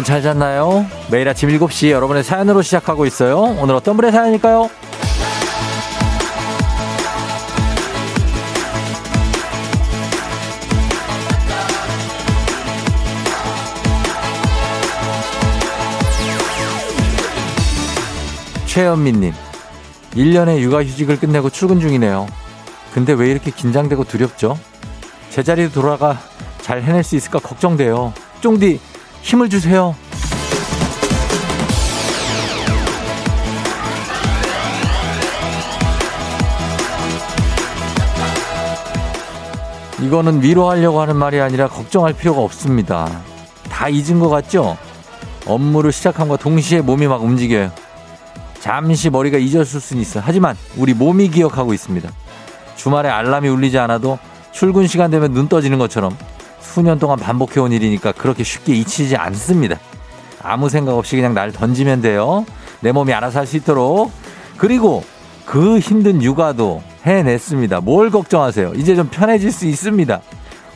여러분 잘 잤나요? 매일 아침 7시 여러분의 사연으로 시작하고 있어요. 오늘 어떤 분의 사연일까요? 최현민님, 1년의 육아휴직을 끝내고 출근 중이네요. 근데 왜 이렇게 긴장되고 두렵죠? 제자리로 돌아가 잘 해낼 수 있을까 걱정돼요. 쫑디, 힘을 주세요. 이거는 위로하려고 하는 말이 아니라 걱정할 필요가 없습니다. 다 잊은 것 같죠? 업무를 시작함과 동시에 몸이 막 움직여요. 잠시 머리가 잊었을 수는 있어. 하지만 우리 몸이 기억하고 있습니다. 주말에 알람이 울리지 않아도 출근 시간 되면 눈 떠지는 것처럼 수년 동안 반복해온 일이니까 그렇게 쉽게 잊히지 않습니다. 아무 생각 없이 그냥 날 던지면 돼요. 내 몸이 알아서 할 수 있도록. 그리고 그 힘든 육아도 해냈습니다. 뭘 걱정하세요? 이제 좀 편해질 수 있습니다.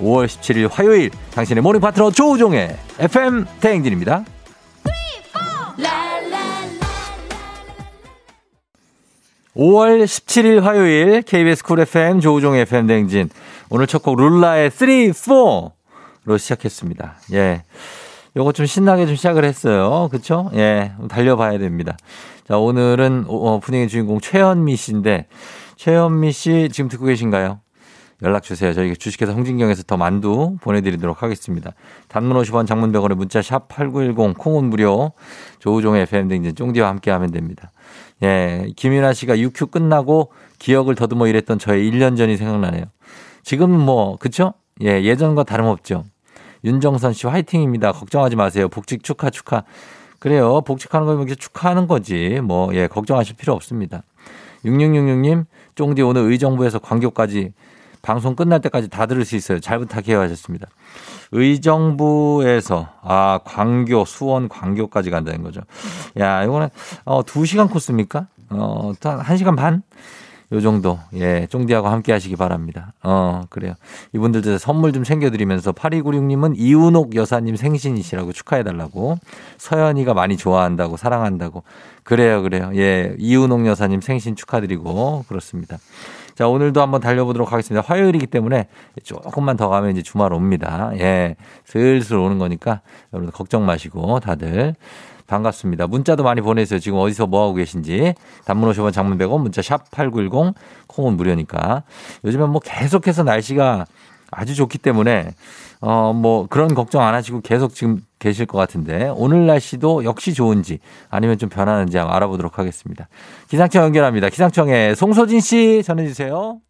5월 17일 화요일 당신의 모닝 파트너 조우종의 FM 대행진입니다. 5월 17일 화요일 KBS 쿨 FM 조우종 FM 대행진 오늘 첫 곡 룰라의 3, 4로 시작했습니다. 예. 요거 좀 신나게 좀 시작을 했어요. 그쵸? 예. 달려봐야 됩니다. 자, 오늘은 어, 분위기 주인공 최현미 씨인데 최현미 씨 지금 듣고 계신가요? 연락 주세요. 저희 주식회사 홍진경에서 더 만두 보내드리도록 하겠습니다. 단문 50원 장문 100원에 문자 샵 8910 콩은 무료 조우종의 FM 댕진 쫑디와 함께 하면 됩니다. 예, 김윤아 씨가 6큐 끝나고 기억을 더듬어 이랬던 저의 1년 전이 생각나네요. 지금은 뭐, 그쵸? 예, 예전과 다름없죠. 윤정선 씨 화이팅입니다. 걱정하지 마세요. 복직 축하 축하. 그래요. 복직하는 거면 축하하는 거지. 뭐, 예, 걱정하실 필요 없습니다. 6666님, 쫑디 오늘 의정부에서 광교까지 방송 끝날 때까지 다 들을 수 있어요. 잘 부탁해요 하셨습니다. 의정부에서 아 광교 수원 광교까지 간다는 거죠. 야 이거는 어 2시간 코스입니까? 어한 1시간 반? 요 정도, 예, 쫑디하고 함께 하시기 바랍니다. 어, 그래요. 이분들도 선물 좀 챙겨드리면서 8296님은 이운옥 여사님 생신이시라고 축하해달라고. 서연이가 많이 좋아한다고, 사랑한다고. 그래요, 그래요. 예, 이운옥 여사님 생신 축하드리고, 그렇습니다. 자, 오늘도 한번 달려보도록 하겠습니다. 화요일이기 때문에 조금만 더 가면 이제 주말 옵니다. 예. 슬슬 오는 거니까 여러분 걱정 마시고 다들 반갑습니다. 문자도 많이 보내세요. 지금 어디서 뭐 하고 계신지. 단문 50원 장문 100원 문자 샵 8910 콩은 무료니까. 요즘엔 뭐 계속해서 날씨가 아주 좋기 때문에 어 뭐 그런 걱정 안 하시고 계속 지금 계실 것 같은데 오늘 날씨도 역시 좋은지 아니면 좀 변하는지 알아보도록 하겠습니다. 기상청 연결합니다. 기상청에 송소진 씨 전해 주세요.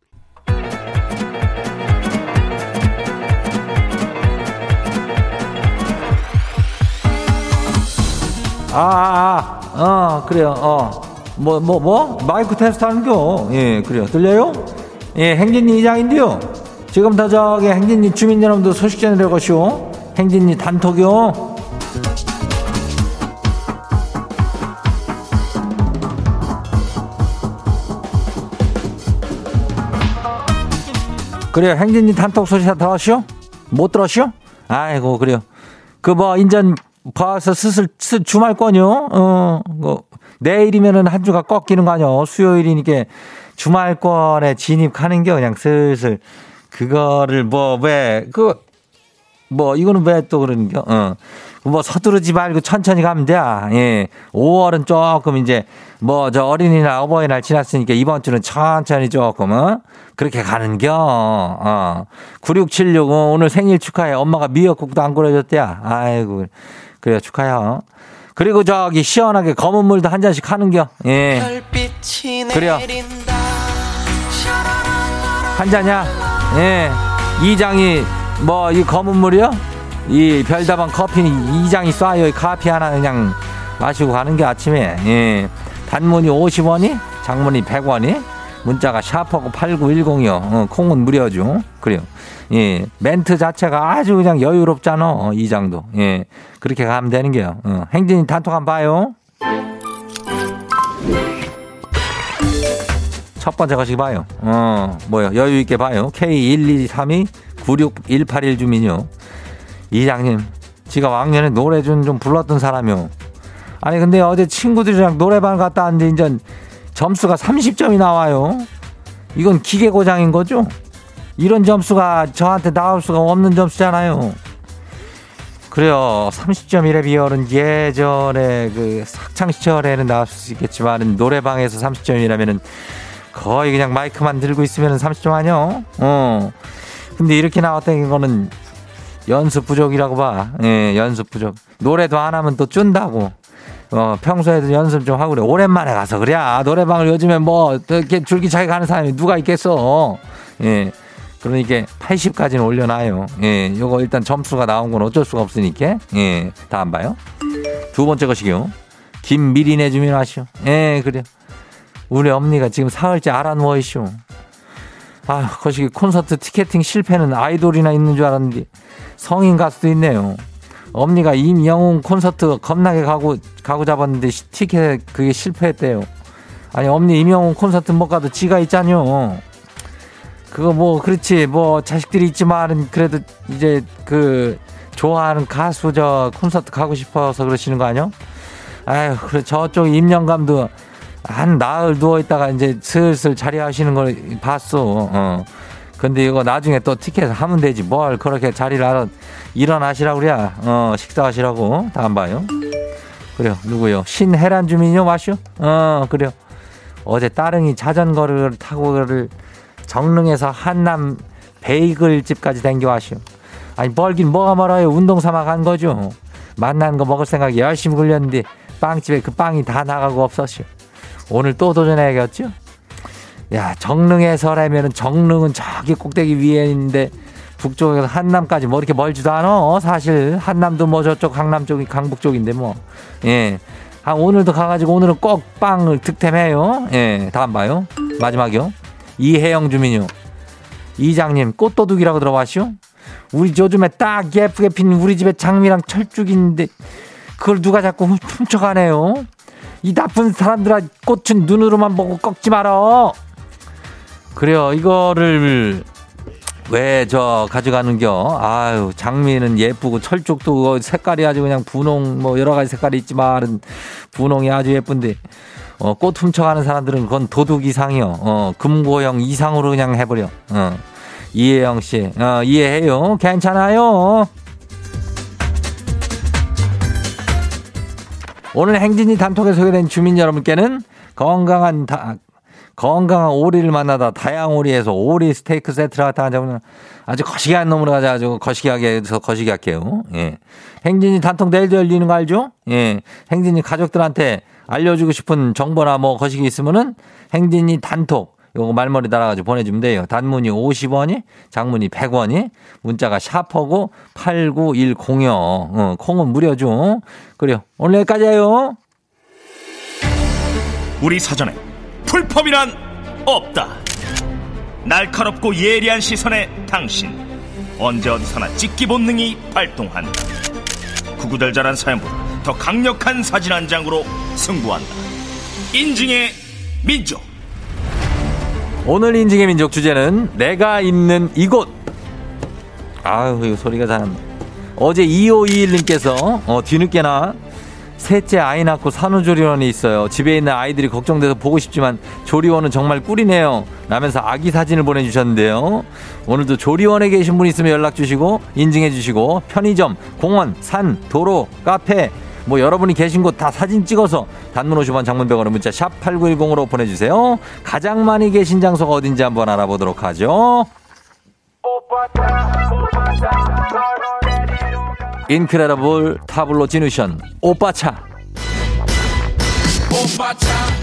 아, 아, 아, 어, 그래요, 어. 뭐, 뭐, 뭐? 마이크 테스트 하는겨. 예, 그래요. 들려요? 예, 행진이 이장인데요. 지금부터 저기 행진이 주민 여러분들 소식 전해드려 것이오. 행진이 단톡이요. 그래요. 행진이 단톡 소식 다 들었시오? 못 들었시오? 아이고, 그래요. 그 뭐, 인전 봐서 슬슬, 슬 주말권이요? 어, 뭐, 내일이면은 한 주가 꺾이는 거 아니요? 수요일이니까 주말권에 진입하는 게 그냥 슬슬 그거를 뭐, 왜, 그, 뭐, 이거는 왜 또 그러는 겨? 어. 뭐 서두르지 말고 천천히 가면 돼. 예. 5월은 조금 이제 뭐 저 어린이날 어버이날 지났으니까 이번 주는 천천히 조금 어? 그렇게 가는겨. 어. 9676 어, 오늘 생일 축하해. 엄마가 미역국도 안 끓여줬대야. 아이고. 그래 축하해. 그리고 저기 시원하게 검은 물도 한 잔씩 하는겨. 예. 그래요. 한 잔이야. 예. 이 장이 뭐 이 검은 물이요? 이 별다방 커피는 이 장이 쏴요. 커피 하나 그냥 마시고 가는 게 아침에. 예. 단문이 50원이, 장문이 100원이, 문자가 샤프하고 8910이요. 어, 콩은 무료죠. 그래요. 예. 멘트 자체가 아주 그냥 여유롭잖아. 어, 이 장도. 예. 그렇게 가면 되는 게요. 어, 행진이 단톡 한번 봐요. 첫 번째 것이 봐요. 어, 뭐요? 여유 있게 봐요. K1232 96181 주민요. 이장님, 지가 왕년에 노래 좀, 좀 불렀던 사람이요. 아니, 근데 어제 친구들이랑 노래방 갔다 왔는데, 이제 점수가 30점이 나와요. 이건 기계 고장인 거죠? 이런 점수가 저한테 나올 수가 없는 점수잖아요. 그래요. 30점이래 비열은 예전에 그 학창 시절에는 나올 수 있겠지만 노래방에서 30점이라면은 거의 그냥 마이크만 들고 있으면 30점 아니요? 어. 근데 이렇게 나왔다는 거는 연습 부족이라고 봐. 예, 연습 부족. 노래도 안 하면 또 쭌다고. 어, 평소에도 연습 좀 하고 그래. 오랜만에 가서 그래. 아, 노래방을 요즘에 뭐, 이렇게 줄기차게 가는 사람이 누가 있겠어. 예. 그러니 이게 80까지는 올려놔요. 예, 요거 일단 점수가 나온 건 어쩔 수가 없으니까. 예, 다 안 봐요. 두 번째 것이요. 김미리네 주민 하시오. 예, 그래요. 우리 엄니가 지금 사흘째 알아 누워 있쇼. 아, 거시기 콘서트 티켓팅 실패는 아이돌이나 있는 줄 알았는데 성인 가수도 있네요. 엄니가 임영웅 콘서트 겁나게 가고 가고 잡았는데 티켓 그게 실패했대요. 아니 엄니 임영웅 콘서트 못 가도 지가 있잖요. 그거 뭐 그렇지 뭐 자식들이 있지만 그래도 이제 그 좋아하는 가수 저 콘서트 가고 싶어서 그러시는 거 아니요? 아유 그래 저쪽 임영감도 한 나흘 누워 있다가 이제 슬슬 자리하시는 걸 봤어. 어. 근데 이거 나중에 또 티켓 하면 되지 뭘 그렇게 자리를 알아 일어나시라고 그래. 어 식사하시라고 다안 봐요. 그래요 누구요? 신혜란 주민요 마쇼? 어 그래요. 어제 따릉이 자전거를 타고를 정릉에서 한남 베이글 집까지 댕겨와시오. 아니 멀긴 뭐가 멀어요. 운동 삼아 간 거죠. 만난 거 먹을 생각에 열심히 굴렸는데 빵집에 그 빵이 다 나가고 없었시오. 오늘 또 도전해야겠죠? 야 정릉에서라면은 정릉은 저기 꼭대기 위에 있는데 북쪽에서 한남까지 뭐 이렇게 멀지도 않아. 사실 한남도 뭐 저쪽 강남 쪽이 강북 쪽인데 뭐. 예. 아, 오늘도 가가지고 오늘은 꼭 빵을 득템해요. 예. 다음 봐요. 마지막이요. 이혜영 주민요. 이장님 꽃도둑이라고 들어봤시오? 우리 요즘에 딱 예쁘게 핀 우리 집에 장미랑 철쭉인데 그걸 누가 자꾸 훔쳐가네요. 이 나쁜 사람들아 꽃은 눈으로만 보고 꺾지 말어. 그래요. 이거를 왜 저 가져가는겨? 아유 장미는 예쁘고 철쭉도 색깔이 아주 그냥 분홍 뭐 여러 가지 색깔이 있지만 분홍이 아주 예쁜데 어, 꽃 훔쳐가는 사람들은 그건 도둑 이상이요. 어, 금고형 이상으로 그냥 해버려. 어. 이혜영 씨, 어, 이해해요. 괜찮아요. 오늘 행진이 단톡에 소개된 주민 여러분께는 건강한 다, 건강한 오리를 만나다 다양오리에서 오리 스테이크 세트를 갖다 가져오는 아주 거시기한 놈으로 가자 아주 거시기하게 해서 거시기 할게요. 예. 행진이 단톡 내일도 열리는 거 알죠? 예. 행진이 가족들한테 알려주고 싶은 정보나 뭐 거시기 있으면은 행진이 단톡 요거 말머리 달아가지고 보내주면 돼요. 단문이 50원이, 장문이 100원이, 문자가 샤퍼고 8910이요. 어, 콩은 무료죠. 그래요. 오늘 여기까지예요. 우리 사전에 풀펌이란 없다. 날카롭고 예리한 시선에 당신 언제 어디서나 찍기 본능이 발동한다. 구구절절한 사연보다 더 강력한 사진 한 장으로 승부한다. 인증의 민족. 오늘 인증의 민족 주제는 내가 있는 이곳. 아유, 이거 소리가 잘. 어제 2521님께서 어, 뒤늦게나 셋째 아이 낳고 산후조리원이 있어요. 집에 있는 아이들이 걱정돼서 보고 싶지만 조리원은 정말 꿀이네요. 라면서 아기 사진을 보내주셨는데요. 오늘도 조리원에 계신 분 있으면 연락 주시고 인증해 주시고 편의점, 공원, 산, 도로, 카페 뭐 여러분이 계신 곳 다 사진 찍어서 단문 50원 장문병원의 문자 샵 8910으로 보내주세요. 가장 많이 계신 장소가 어딘지 한번 알아보도록 하죠. 인크레더블 타블로 지누션 오빠차 오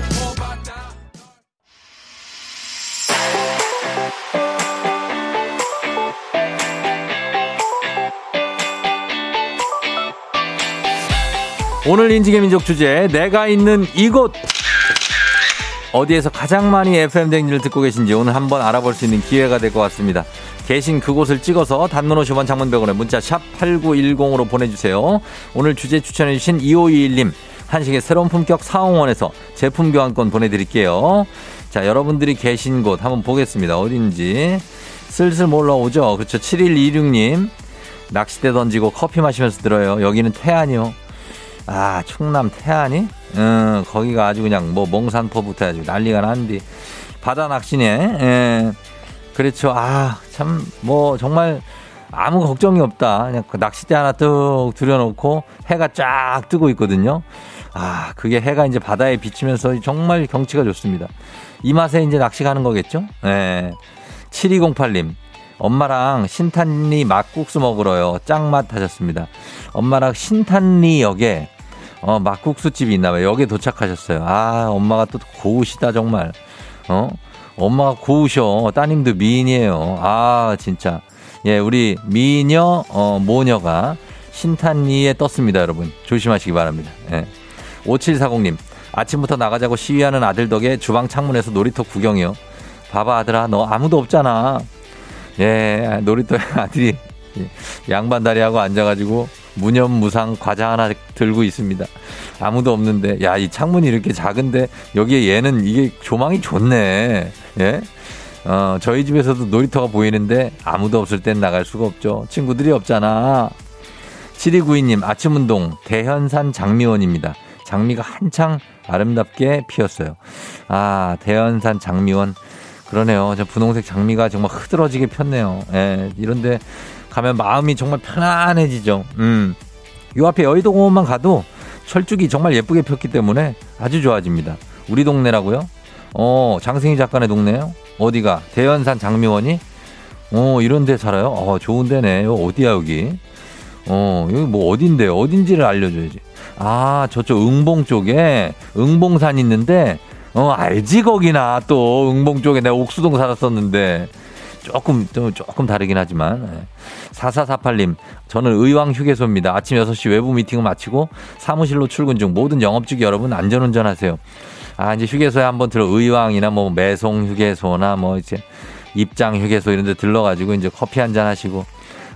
늘 인증의 민족 주제 내가 있는 이곳 어디에서 가장 많이 FM 댕지를 듣고 계신지 오늘 한번 알아볼 수 있는 기회가 될 것 같습니다. 계신 그곳을 찍어서 단문 50원 장문병원에 문자 샵 8910으로 보내주세요. 오늘 주제 추천해주신 2521님 한식의 새로운 품격 사홍원에서 제품 교환권 보내드릴게요. 자 여러분들이 계신 곳 한번 보겠습니다. 어딘지 슬슬 몰라오죠. 그렇죠. 7126님 낚싯대 던지고 커피 마시면서 들어요. 여기는 태안이요. 아, 충남 태안이? 응, 거기가 아주 그냥 뭐 몽산포부터 해가지고 난리가 난디. 바다 낚시네. 예. 그렇죠. 아, 참, 뭐, 정말 아무 걱정이 없다. 그냥 그 낚싯대 하나 뚝 들여놓고 해가 쫙 뜨고 있거든요. 아, 그게 해가 이제 바다에 비치면서 정말 경치가 좋습니다. 이 맛에 이제 낚시 가는 거겠죠? 예. 7208님. 엄마랑 신탄리 막국수 먹으러요. 짱맛 하셨습니다. 엄마랑 신탄리 역에 어, 막국수집이 있나 봐요. 여기에 도착하셨어요. 아, 엄마가 또 고우시다, 정말. 어? 엄마가 고우셔. 따님도 미인이에요. 아, 진짜. 예, 우리 미녀, 어, 모녀가 신탄리에 떴습니다, 여러분. 조심하시기 바랍니다. 예. 5740님. 아침부터 나가자고 시위하는 아들 덕에 주방 창문에서 놀이터 구경이요. 봐봐, 아들아. 너 아무도 없잖아. 예, 놀이터에 아들이 양반 다리하고 앉아가지고 무념무상 과자 하나 들고 있습니다. 아무도 없는데, 야, 이 창문이 이렇게 작은데, 여기에 얘는 이게 조망이 좋네. 예? 어, 저희 집에서도 놀이터가 보이는데, 아무도 없을 땐 나갈 수가 없죠. 친구들이 없잖아. 7292님, 아침 운동, 대현산 장미원입니다. 장미가 한창 아름답게 피었어요. 아, 대현산 장미원. 그러네요. 저 분홍색 장미가 정말 흐드러지게 폈네요. 예, 이런데 가면 마음이 정말 편안해지죠. 음. 요 앞에 여의도 공원만 가도 철쭉이 정말 예쁘게 폈기 때문에 아주 좋아집니다. 우리 동네라고요? 어, 장승희 작가네 동네요? 어디가? 대연산 장미원이? 어, 이런 데 살아요? 어, 좋은 데네. 요 어디야, 여기? 어, 여기 뭐 어딘데? 어딘지를 알려줘야지. 아, 저쪽 응봉 쪽에 응봉산 있는데, 어, 알지, 거기나 또 응봉 쪽에 내가 옥수동 살았었는데. 조금, 좀 조금 다르긴 하지만. 4448님, 저는 의왕 휴게소입니다. 아침 6시 외부 미팅을 마치고 사무실로 출근 중 모든 영업직 여러분 안전운전 하세요. 아, 이제 휴게소에 한번 들어 의왕이나 뭐 매송 휴게소나 뭐 이제 입장 휴게소 이런 데 들러가지고 이제 커피 한 잔 하시고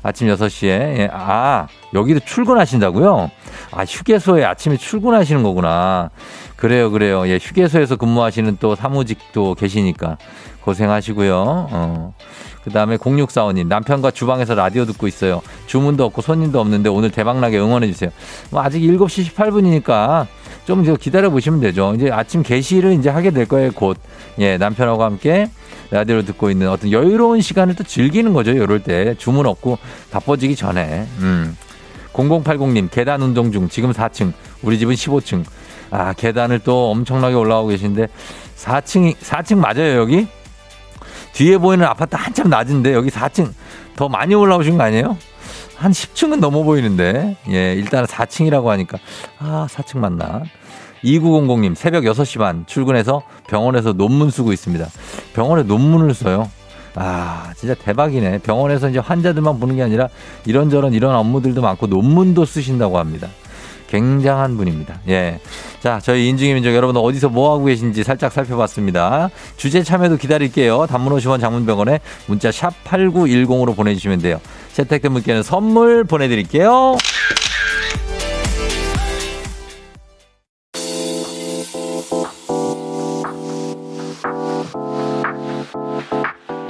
아침 6시에. 예. 아, 여기도 출근하신다고요? 아, 휴게소에 아침에 출근하시는 거구나. 그래요, 그래요. 예, 휴게소에서 근무하시는 또 사무직도 계시니까 고생하시고요. 어. 그 다음에 0645님, 남편과 주방에서 라디오 듣고 있어요. 주문도 없고 손님도 없는데 오늘 대박나게 응원해주세요. 뭐 아직 7시 18분이니까 좀 기다려 보시면 되죠. 이제 아침 개시를 이제 하게 될 거예요, 곧. 예, 남편하고 함께 라디오를 듣고 있는 어떤 여유로운 시간을 또 즐기는 거죠, 이럴 때. 주문 없고 바빠지기 전에. 음. 0080님, 계단 운동 중, 지금 4층, 우리 집은 15층. 아, 계단을 또 엄청나게 올라오고 계신데, 4층이, 4층 맞아요, 여기? 뒤에 보이는 아파트 한참 낮은데 여기 4층 더 많이 올라오신 거 아니에요? 한 10층은 넘어 보이는데. 예, 일단은 4층이라고 하니까. 아, 4층 맞나? 2900님, 새벽 6시 반 출근해서 병원에서 논문 쓰고 있습니다. 병원에 논문을 써요. 아, 진짜 대박이네. 병원에서 이제 환자들만 보는 게 아니라 이런저런 이런 업무들도 많고 논문도 쓰신다고 합니다. 굉장한 분입니다. 예. 자, 저희 인증의 민족 여러분 어디서 뭐 하고 계신지 살짝 살펴봤습니다. 주제 참여도 기다릴게요. 단문 50원 장문병원에 문자 샵 8910으로 보내주시면 돼요. 채택된 분께는 선물 보내드릴게요.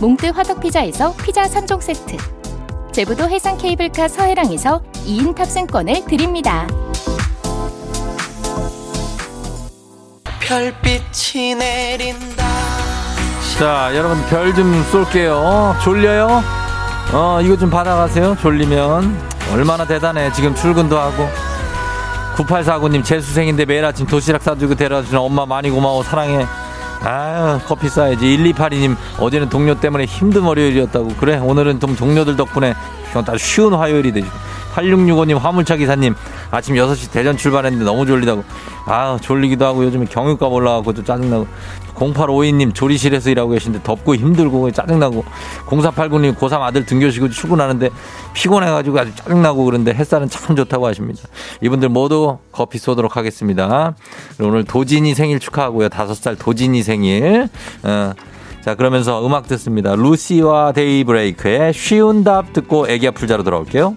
몽뜨 화덕피자에서 피자 3종 세트 제부도 해상 케이블카 서해랑에서 2인 탑승권을 드립니다. 별빛이 내린다. 자, 여러분 별 좀 쏠게요. 졸려요? 어, 이거 좀 받아가세요. 졸리면. 얼마나 대단해. 지금 출근도 하고. 9849님 재수생인데 매일 아침 도시락 싸주고 데려다주는 엄마 많이 고마워 사랑해. 아유 커피 싸야지. 1282님 어제는 동료 때문에 힘든 월요일이었다고. 그래 오늘은 좀 동료들 덕분에 아주 쉬운 화요일이 되죠 8665님 화물차 기사님 아침 6시 대전 출발했는데 너무 졸리다고 아 졸리기도 하고 요즘에 경유값 올라가고 또 짜증나고 0852님 조리실에서 일하고 계신데 덥고 힘들고 짜증나고 0489님 고3 아들 등교시고 출근하는데 피곤해가지고 아주 짜증나고 그런데 햇살은 참 좋다고 하십니다. 이분들 모두 커피 쏘도록 하겠습니다. 오늘 도진이 생일 축하하고요. 5살 도진이 생일. 어. 자, 그러면서 음악 듣습니다. 루시와 데이브레이크의 쉬운 답 듣고 애기 아플 자로 돌아올게요.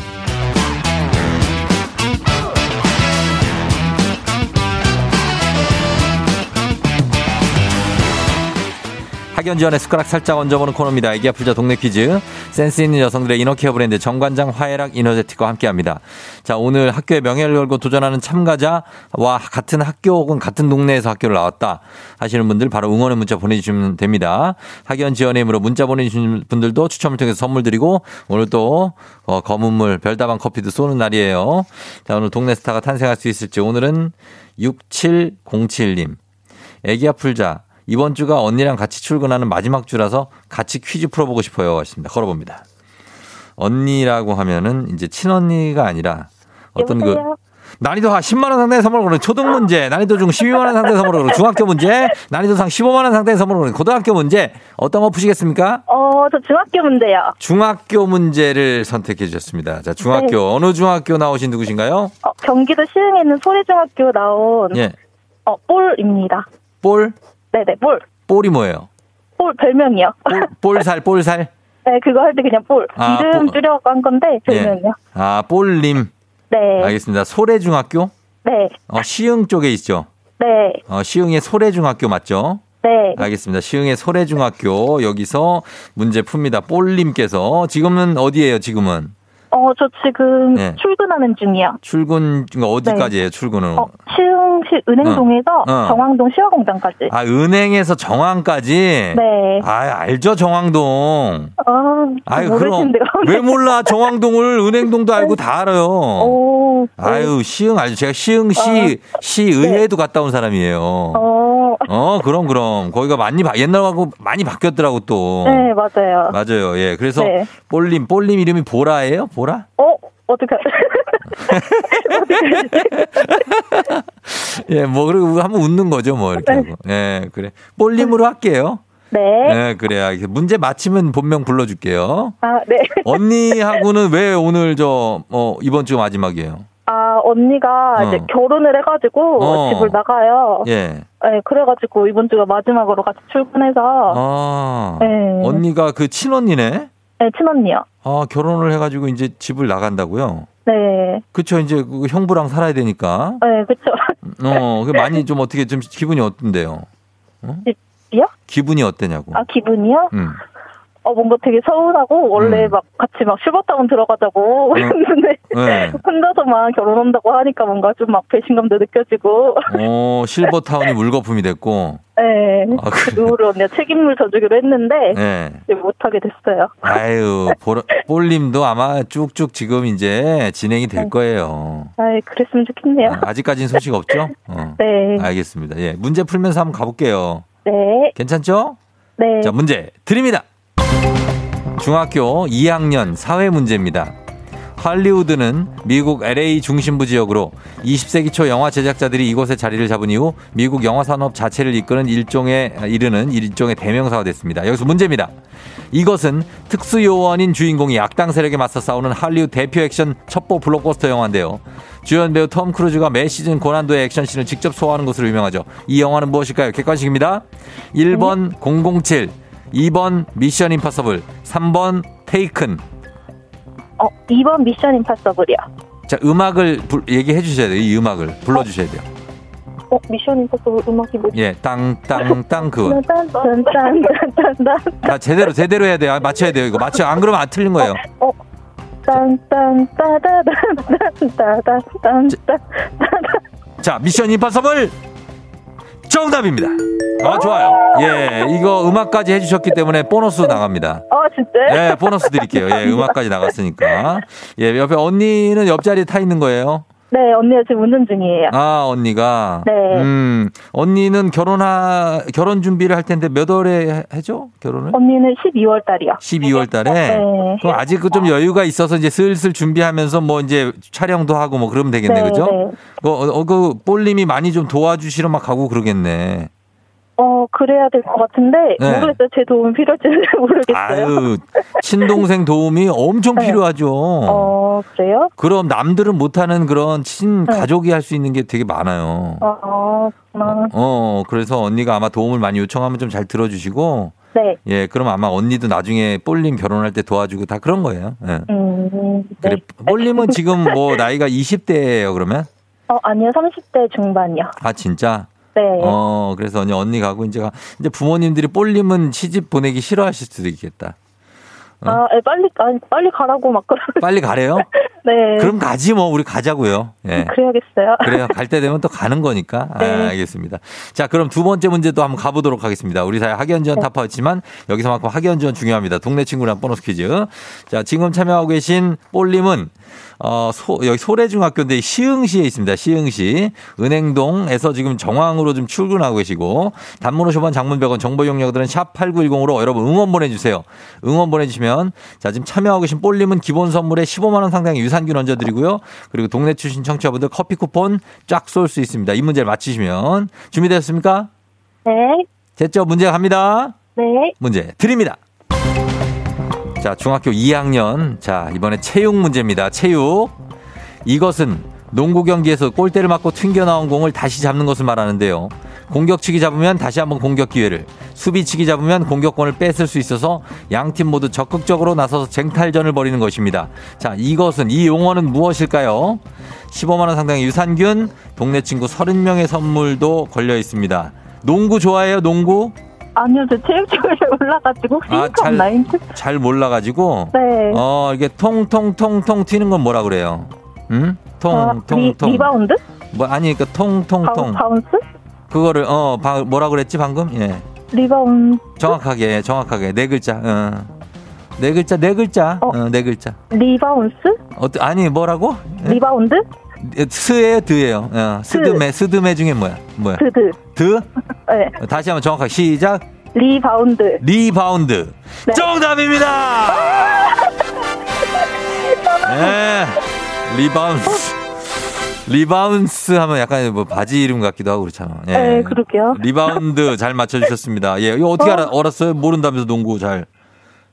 학연 지원의 숟가락 살짝 얹어보는 코너입니다. 애기 아플자 동네 퀴즈. 센스 있는 여성들의 이너케어 브랜드 정관장 화해락 이너제틱과 함께합니다. 자 오늘 학교의 명예를 걸고 도전하는 참가자와 같은 학교 혹은 같은 동네에서 학교를 나왔다 하시는 분들 바로 응원의 문자 보내주시면 됩니다. 학연 지원의 힘으로 문자 보내주신 분들도 추첨을 통해서 선물 드리고 오늘 또 어, 검은물 별다방 커피도 쏘는 날이에요. 자 오늘 동네 스타가 탄생할 수 있을지 오늘은 6707님. 애기 아플자. 이번 주가 언니랑 같이 출근하는 마지막 주라서 같이 퀴즈 풀어보고 싶어요. 하십니다. 걸어봅니다. 언니라고 하면은 이제 친언니가 아니라 어떤 그 난이도 한 10만 원 상당의 선물을 거는 초등 문제, 난이도 중 12만 원 상당의 선물을 거는 중학교 문제, 난이도 상 15만 원 상당의 선물을 거는 고등학교 문제 어떤 거 푸시겠습니까? 어, 저 중학교 문제요. 중학교 문제를 선택해 주셨습니다. 자, 중학교 네. 어느 중학교 나오신 누구신가요? 어, 경기도 시흥에 있는 소래중학교 나온 예. 어, 볼입니다. 볼? 네네, 볼. 볼이 뭐예요? 볼 별명이요. 볼, 볼살, 볼살? 네, 그거 할 때 그냥 볼. 아, 이름 볼. 줄여갖고 한 건데 예. 별명이요. 아, 볼님. 네, 알겠습니다. 소래중학교? 네, 어, 시흥 쪽에 있죠. 네, 어, 시흥의 소래중학교 맞죠? 네. 알겠습니다. 시흥의 소래중학교 여기서 문제 풉니다. 볼님께서 지금은 어디예요? 지금은 어, 저 지금 네. 출근하는 중이요. 출근 어디까지예요? 출근은? 어, 시 흥시 은행동에서 어. 정왕동 시화공장까지. 아 은행에서 정왕까지. 네. 아 알죠 정왕동. 어, 아유 그럼 모르시는데요. 왜 몰라 정왕동을 은행동도 알고 다 알아요. 오, 네. 아유 시흥 알죠? 제가 시흥시 시의회도 갔다 온 사람이에요. 어, 어 그럼 그럼 거기가 많이 바- 옛날하고 많이 바뀌었더라고 또. 네, 맞아요. 맞아요. 예. 그래서 네. 볼님, 볼님 이름이 보라예요? 보라? 어, 어떻게, 예, 뭐, 그리고 한번 웃는 거죠, 뭐, 이렇게 네. 하고. 예, 그래. 볼님으로 할게요. 네. 네, 그래야. 문제 맞히면 본명 불러줄게요. 아, 네. 언니하고는 왜 오늘 저, 어, 이번 주 마지막이에요? 아, 언니가 어. 이제 결혼을 해가지고 어. 집을 나가요. 예. 네, 그래가지고 이번 주가 마지막으로 같이 출근해서. 아. 네. 언니가 그 친언니네? 네, 친언니요. 아, 결혼을 해가지고 이제 집을 나간다고요? 네. 그쵸, 이제 그 형부랑 살아야 되니까. 네, 그쵸. 어, 그 많이 좀 어떻게 좀 기분이 어떤데요? 집이요? 기분이 어때냐고. 아, 기분이요? 음. 어, 뭔가 되게 서운하고, 원래 음. 막 같이 막 슈퍼타운 들어가자고 했는데, 네. 혼자서만 결혼한다고 하니까 뭔가 좀 막 배신감도 느껴지고, 어, 실버타운이 물거품이 됐고. 네. 아, 그래. 그 이후로 언니가 책임을 져주기로 했는데, 네. 못하게 됐어요. 아유, 볼, 볼님도 아마 쭉쭉 지금 이제 진행이 될 거예요. 아이, 그랬으면 좋겠네요. 아, 아직까지는 소식 없죠? 어. 네. 알겠습니다. 예. 문제 풀면서 한번 가볼게요. 네. 괜찮죠? 네. 자, 문제 드립니다. 중학교 2학년 사회 문제입니다. 할리우드는 미국 LA 중심부 지역으로 20세기 초 영화 제작자들이 이곳에 자리를 잡은 이후 미국 영화 산업 자체를 이끄는 일종의 이르는 일종의 대명사가 됐습니다. 여기서 문제입니다. 이것은 특수 요원인 주인공이 악당 세력에 맞서 싸우는 할리우드 대표 액션 첩보 블록버스터 영화인데요. 주연 배우 톰 크루즈가 매 시즌 고난도의 액션 씬을 직접 소화하는 것으로 유명하죠. 이 영화는 무엇일까요? 객관식입니다. 1번 007, 2번 미션 임파서블, 3번 테이큰. 어, 2번 미션 임파서블이요. 자, 음악을 불- 얘기해 주셔야 돼요. 이 음악을 불러 주셔야 돼요. 어, 미션 임파서블 음악이 뭐지? 예, 땅땅땅 그거. 자, 제대로 제대로 해야 돼요. 아, 맞춰야 돼요. 이거 맞춰 안 그러면 안 틀린 거예요. 어, 딴딴따다단딴딴딴딴딴. 자, 미션 임파서블 정답입니다. 아, 좋아요. 예, 이거 음악까지 해주셨기 때문에 보너스 나갑니다. 어, 진짜요? 예, 보너스 드릴게요. 예, 음악까지 나갔으니까. 예, 옆에 언니는 옆자리에 타 있는 거예요? 네, 언니가 지금 운전 중이에요. 아, 언니가. 네. 음, 언니는 결혼하, 결혼 준비를 할 텐데 몇 월에 해죠? 결혼을? 언니는 12월 달이요. 12월 달에? 네. 그럼 아직 그좀 여유가 있어서 이제 슬슬 준비하면서 뭐 이제 촬영도 하고 뭐 그러면 되겠네, 그죠? 네. 그, 어, 그, 볼님이 많이 좀 도와주시러 막 가고 그러겠네. 어, 그래야 될 것 같은데, 네. 모르겠어요. 제 도움이 필요할지는 모르겠어요. 아유, 친동생 도움이 엄청 네. 필요하죠. 어, 그래요? 그럼 남들은 못하는 그런 친 네. 가족이 할수 있는 게 되게 많아요. 어, 어, 어, 그래서 언니가 아마 도움을 많이 요청하면 좀 잘 들어주시고, 네. 예, 그럼 아마 언니도 나중에 볼님 결혼할 때 도와주고 다 그런 거예요. 예. 음, 그래, 네. 볼님은 지금 뭐 나이가 20대예요, 그러면? 어, 아니요. 30대 중반이요. 아, 진짜? 네. 어, 그래서 언니, 언니 가고 이제, 가- 이제 부모님들이 볼님은 시집 보내기 싫어하실 수도 있겠다. 아, 에, 빨리, 아니, 빨리 가라고 막 그러 빨리 가래요? 네. 그럼 가지 뭐, 우리 가자고요. 예. 그래야겠어요. 그래요. 갈 때 되면 또 가는 거니까. 아, 네. 알겠습니다. 자, 그럼 두 번째 문제도 한번 가보도록 하겠습니다. 우리 사회 학연 지원 네. 타파였지만 여기서만큼 학연 지원 중요합니다. 동네 친구랑 보너스 퀴즈. 자, 지금 참여하고 계신 볼님은 어, 소, 여기 소래중학교인데 시흥시에 있습니다. 시흥시. 은행동에서 지금 정황으로 좀 출근하고 계시고 단문 50원 장문 100원 정보 용역들은 샵 8910으로 여러분 응원 보내주세요. 응원 보내주시면 자, 지금 참여하고 계신 볼님은 기본 선물에 15만원 상당의 유산균 얹어드리고요. 그리고 동네 출신 청취자분들 커피 쿠폰 쫙 쏠 수 있습니다. 이 문제를 맞히시면 준비되셨습니까? 네. 됐죠? 문제 갑니다. 네. 문제 드립니다. 자, 중학교 2학년. 자, 이번에 체육 문제입니다. 체육. 이것은 농구 경기에서 골대를 맞고 튕겨 나온 공을 다시 잡는 것을 말하는데요. 공격치기 잡으면 다시 한번 공격 기회를, 수비측이 잡으면 공격권을 뺏을 수 있어서 양 팀 모두 적극적으로 나서서 쟁탈전을 벌이는 것입니다. 자, 이것은 이 용어는 무엇일까요? 15만 원 상당의 유산균, 동네 친구 30명의 선물도 걸려 있습니다. 농구 좋아해요? 농구? 아니요, 저 체육대회에 올라가지고 혹시 아, 잘-? 잘 몰라가지고 네. 어 이게 통통통통 튀는 건 뭐라 그래요? 응? 아, 리, 통통통 리바운드? 뭐 아니 그러니까 통통통 bounce? 그거를 어 바- 뭐라 그랬지 방금? 예 리바운드? 정확하게 정확하게 네 글자 어. 네 글자 네 글자 어. 어, 네 글자 리바운스? 어 아니 뭐라고? 예? 리바운드? 스예요 드예요 어, 스드메 스드메 중에 뭐야 뭐야 드드. 드 네. 다시 한번 정확하게 시작 리바운드. 리바운드 네. 정답입니다. 네, 리바운드. 리바운스 하면 약간 뭐 바지 이름 같기도 하고 그렇잖아. 예. 네, 그러게요. 리바운드 잘 맞춰주셨습니다. 예, 이거 어떻게 알아, 알았어요? 모른다면서 농구 잘.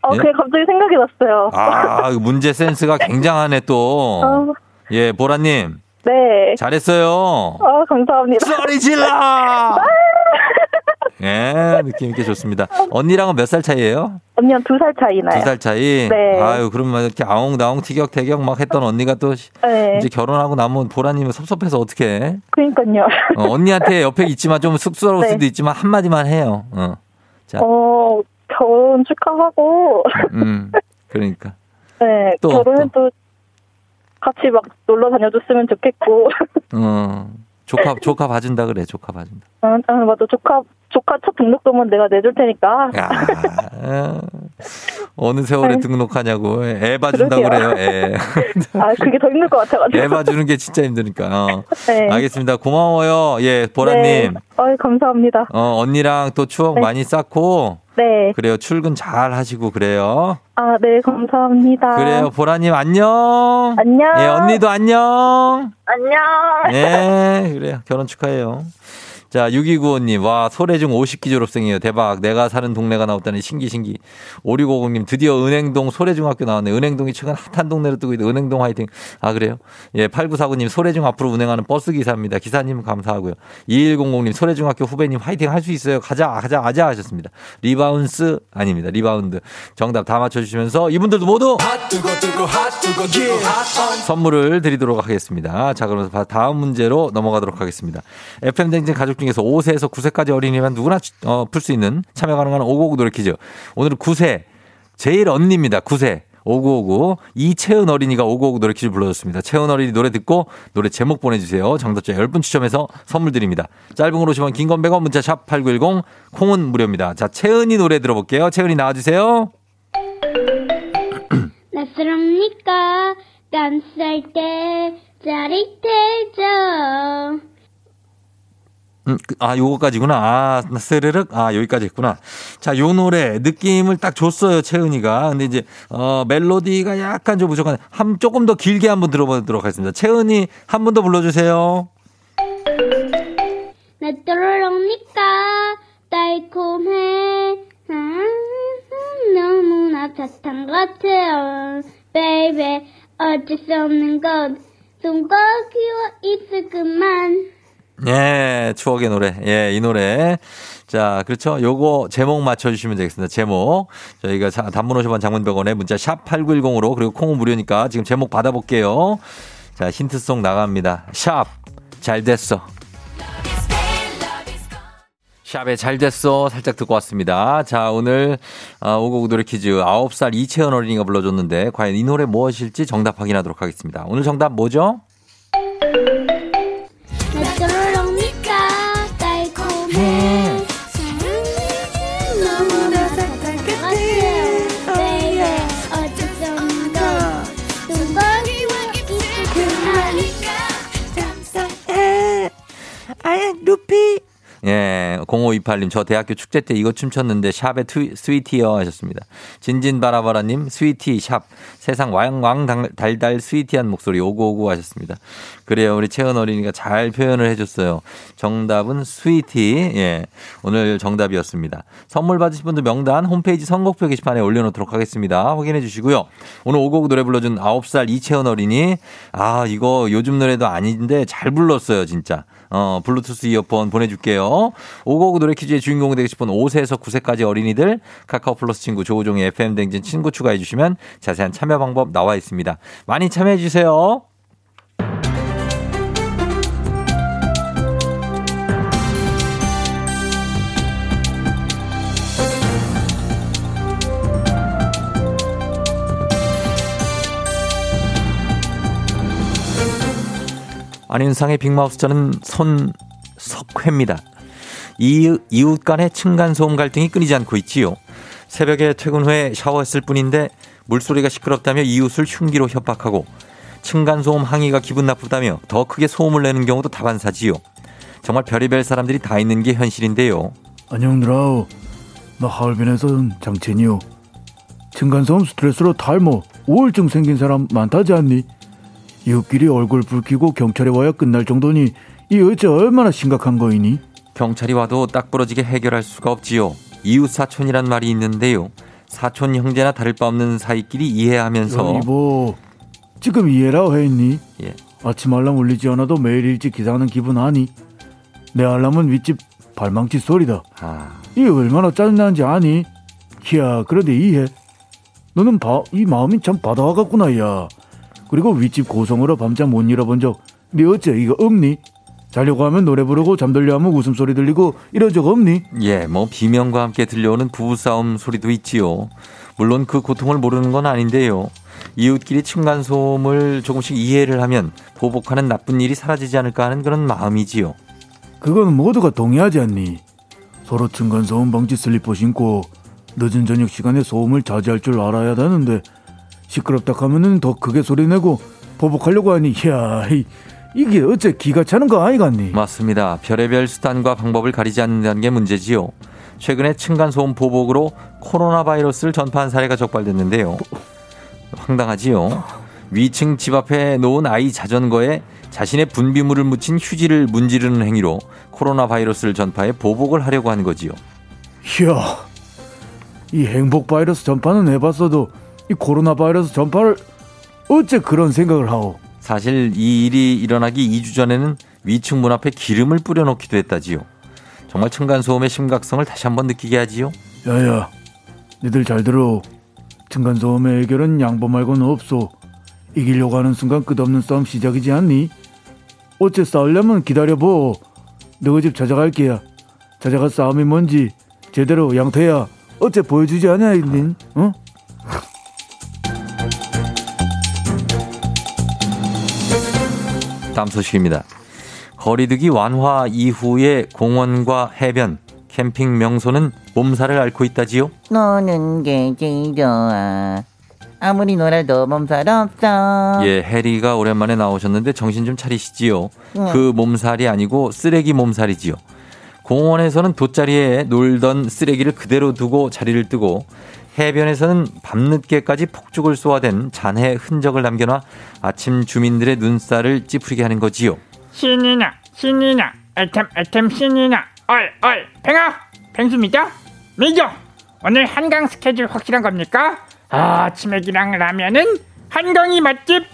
어, 예? 그게 갑자기 생각이 났어요. 아, 문제 센스가 굉장하네 또. 어, 예, 보라님 네. 잘했어요. 아, 감사합니다. 소리 질러! 예, 느낌 있게 좋습니다. 언니랑은 몇 살 차이예요? 언니랑 두 살 차이 나요. 두 살 차이. 네. 아유, 그러면 이렇게 아웅다웅 티격태격 막 했던 언니가 또 시- 네. 이제 결혼하고 나면 보라님은 섭섭해서 어떻게? 그니까요. 어, 언니한테 옆에 있지만 좀 쑥스러울 네. 수도 있지만 한 마디만 해요. 어. 자, 어, 결혼 축하하고, 음, 그러니까. 네, 또, 결혼해도 같이 막 놀러 다녀줬으면 좋겠고. 어, 조카 조카 봐준다 그래. 조카 봐준다. 아, 아, 맞아. 조카, 조카 첫 등록금은 내가 내줄 테니까. 야, 어, 어느 세월에 네. 등록하냐고 애 봐준다 그러게요. 그래요. 애. 아, 그게 더 힘들 것 같아가지고. 애 봐주는 게 진짜 힘드니까. 어. 네. 알겠습니다. 고마워요. 예, 보라님. 네. 아유, 감사합니다. 어, 언니랑 또 추억 네. 많이 쌓고 네. 그래요. 출근 잘 하시고 그래요. 아, 네, 감사합니다. 그래요. 보라님 안녕. 안녕. 예, 언니도 안녕. 안녕. 네, 그래요. 결혼 축하해요. 자, 6295님, 와, 소래중 50기 졸업생이에요. 대박. 내가 사는 동네가 나왔다니 신기, 신기. 5650님, 드디어 은행동 소래중학교 나왔네. 은행동이 최근 핫한 동네로 뜨고 있는데, 은행동 화이팅. 아, 그래요? 예, 8949님, 소래중 앞으로 운행하는 버스 기사입니다. 기사님 감사하고요. 2100님, 소래중학교 후배님 화이팅 할 수 있어요. 가자, 가자, 가자 하셨습니다. 리바운스, 아닙니다. 리바운드. 정답 다 맞춰주시면서 이분들도 모두 선물을 드리도록 하겠습니다. 자, 그러면서 다음 문제로 넘어가도록 하겠습니다. FM 댕진 가족 중에서 5세에서 9세까지 어린이면 누구나 어, 풀 수 있는 참여 가능한 599 노래 퀴즈. 오늘은 9세, 제일 언니입니다. 9세. 5959 이채은 어린이가 5959 노래 퀴즈 불러줬습니다. 채은 어린이 노래 듣고 노래 제목 보내주세요. 정답자 10분 추첨해서 선물 드립니다. 짧은 걸 오시면 긴건 100원 문자 샵 8910 콩은 무료입니다. 자 채은이 노래 들어볼게요. 채은이 나와주세요. 낯설합니까? 깜살 때 짜릿해져. 음, 그, 아, 요거까지구나. 아, 스르륵. 아, 여기까지 했구나. 자, 요 노래 느낌을 딱 줬어요, 채은이가. 근데 이제, 어, 멜로디가 약간 좀 부족한, 한, 조금 더 길게 한번 들어보도록 하겠습니다. 채은이 한 번 더 불러 주세요. 낯설합니까? 달콤해. 아, 너무나 사탕 같아요. Baby, 어쩔 수 없는 것. 손꼽히어 있을 그만. 예, 추억의 노래. 예, 이 노래. 자, 그렇죠. 요거 제목 맞춰주시면 되겠습니다. 제목. 저희가 자, 단문 50원 장문 100원에 문자 샵 8910으로 그리고 콩은 무료니까 지금 제목 받아볼게요. 자, 힌트송 나갑니다. 샵. 잘 됐어. 샵에 잘 됐어. 살짝 듣고 왔습니다. 자, 오늘, 아, 오곡 노래 퀴즈 9살 이채연 어린이가 불러줬는데, 과연 이 노래 무엇일지 정답 확인하도록 하겠습니다. 오늘 정답 뭐죠? 아야, 루피. 예, 0528님, 저 대학교 축제 때 이거 춤췄는데 샵에 트, Sweety요 하셨습니다. 진진바라바라님, Sweety 샵. 세상 왕왕 달- 달달 sweety한 목소리 오구오구 하셨습니다. 그래요, 우리 채은 어린이가 잘 표현을 해줬어요. 정답은 Sweety. 예, 오늘 정답이었습니다. 선물 받으신 분들 명단 홈페이지 선곡표 게시판에 올려놓도록 하겠습니다. 확인해 주시고요. 오늘 오곡 노래 불러준 9살 이채은 어린이. 아, 이거 요즘 노래도 아닌데 잘 불렀어요, 진짜. 어, 블루투스 이어폰 보내줄게요. 오곡 노래 퀴즈의 주인공이 되고 싶은 5세에서 9세까지 어린이들 카카오 플러스 친구 조우종의 FM 댕진 친구 추가해 주시면 자세한 참여 방법 나와 있습니다. 많이 참여해 주세요. 안윤상의 빅마우스 저는 손석회입니다. 이웃, 이웃 간의 층간소음 갈등이 끊이지 않고 있지요. 새벽에 퇴근 후에 샤워했을 뿐인데 물소리가 시끄럽다며 이웃을 흉기로 협박하고 층간소음 항의가 기분 나쁘다며 더 크게 소음을 내는 경우도 다반사지요. 정말 별의별 사람들이 다 있는 게 현실인데요. 안녕들아. 나 하얼빈에서 온 장첸이요. 층간소음 스트레스로 탈모, 우울증 생긴 사람 많다지 않니? 이웃끼리 얼굴 붉히고 경찰에 와야 끝날 정도니 이 어째 얼마나 심각한 거이니? 경찰이 와도 딱 부러지게 해결할 수가 없지요. 이웃 사촌이란 말이 있는데요. 사촌 형제나 다를 바 없는 사이끼리 이해하면서 야, 이보 지금 이해라 했니? 예. 아침 알람 울리지 않아도 매일 일찍 기상하는 기분 아니? 내 알람은 윗집 발망치 소리다. 아, 이 얼마나 짜증나는지 아니? 이야 그래도 이해. 너는 바, 이 마음이 참 바다와 같구나 야. 그리고 윗집 고성으로 밤잠 못 잃어본 적, 네 어째 이거 없니? 자려고 하면 노래 부르고 잠들려 하면 웃음소리 들리고 이런 적 없니? 예, 뭐 비명과 함께 들려오는 부부싸움 소리도 있지요. 물론 그 고통을 모르는 건 아닌데요. 이웃끼리 층간소음을 조금씩 이해를 하면 보복하는 나쁜 일이 사라지지 않을까 하는 그런 마음이지요. 그건 모두가 동의하지 않니? 서로 층간소음 방지 슬리퍼 신고 늦은 저녁 시간에 소음을 자제할 줄 알아야 하는데 시끄럽다 하면은 더 크게 소리내고 보복하려고 하니 야 이, 이게 어째 기가 차는 거 아니겠니? 맞습니다. 별의별 수단과 방법을 가리지 않는다는 게 문제지요. 최근에 층간소음 보복으로 코로나 바이러스를 전파한 사례가 적발됐는데요. 황당하지요. 위층 집 앞에 놓은 아이 자전거에 자신의 분비물을 묻힌 휴지를 문지르는 행위로 코로나 바이러스를 전파해 보복을 하려고 한 거지요. 이야 이 행복 바이러스 전파는 해봤어도 이 코로나 바이러스 전파를 어째 그런 생각을 하오? 사실 이 일이 일어나기 2주 전에는 위층 문 앞에 기름을 뿌려놓기도 했다지요. 정말 층간소음의 심각성을 다시 한번 느끼게 하지요. 야야 니들 잘 들어 층간소음의 해결은 양보 말고는 없소 이기려고 하는 순간 끝없는 싸움 시작이지 않니? 어째 싸우려면 기다려보 너희 집 찾아갈게야 찾아가 싸움이 뭔지 제대로 양태야 어째 보여주지 않냐 닌 어? 다음 소식입니다. 거리두기 완화 이후에 공원과 해변, 캠핑 명소는 몸살을 앓고 있다지요. 노는 게 제일 좋아. 아무리 놀아도 몸살 없어. 예, 해리가 오랜만에 나오셨는데 정신 좀 차리시지요. 응. 그 몸살이 아니고 쓰레기 몸살이지요. 공원에서는 돗자리에 놀던 쓰레기를 그대로 두고 자리를 뜨고 해변에서는 밤늦게까지 폭죽을 쏘아댄 잔해 흔적을 남겨놔 아침 주민들의 눈살을 찌푸리게 하는 거지요. 신이나 신이나 애템 애템 신이나 얼얼 팽아 팽수입니다. 미정 오늘 한강 스케줄 확실한 겁니까? 아 치맥이랑 라면은 한강이 맛집.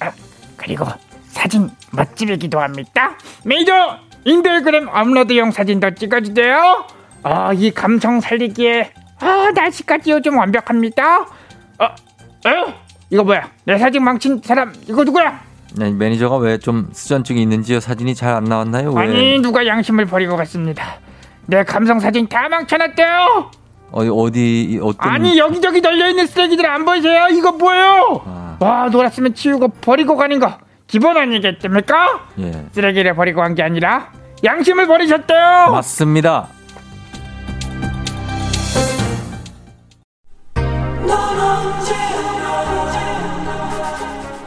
아, 그리고 사진 맛집이기도 합니다. 매니저 인별그램 업로드용 사진도 찍어주세요. 아 이 감성 살리기에 아 날씨까지 요즘 완벽합니다 어? 어? 이거 뭐야 내 사진 망친 사람 이거 누구야? 네, 매니저가 왜 좀 수전증이 있는지요? 사진이 잘 안 나왔나요? 왜? 아니 누가 양심을 버리고 갔습니다. 내 감성 사진 다 망쳐놨대요. 어디 어디 어떤 아니 여기저기 널려 있는 쓰레기들 안 보이세요? 이거 뭐예요? 아. 와 놀았으면 치우고 버리고 가는 거 기본 아니겠습니까? 예. 쓰레기를 버리고 간 게 아니라 양심을 버리셨대요. 맞습니다.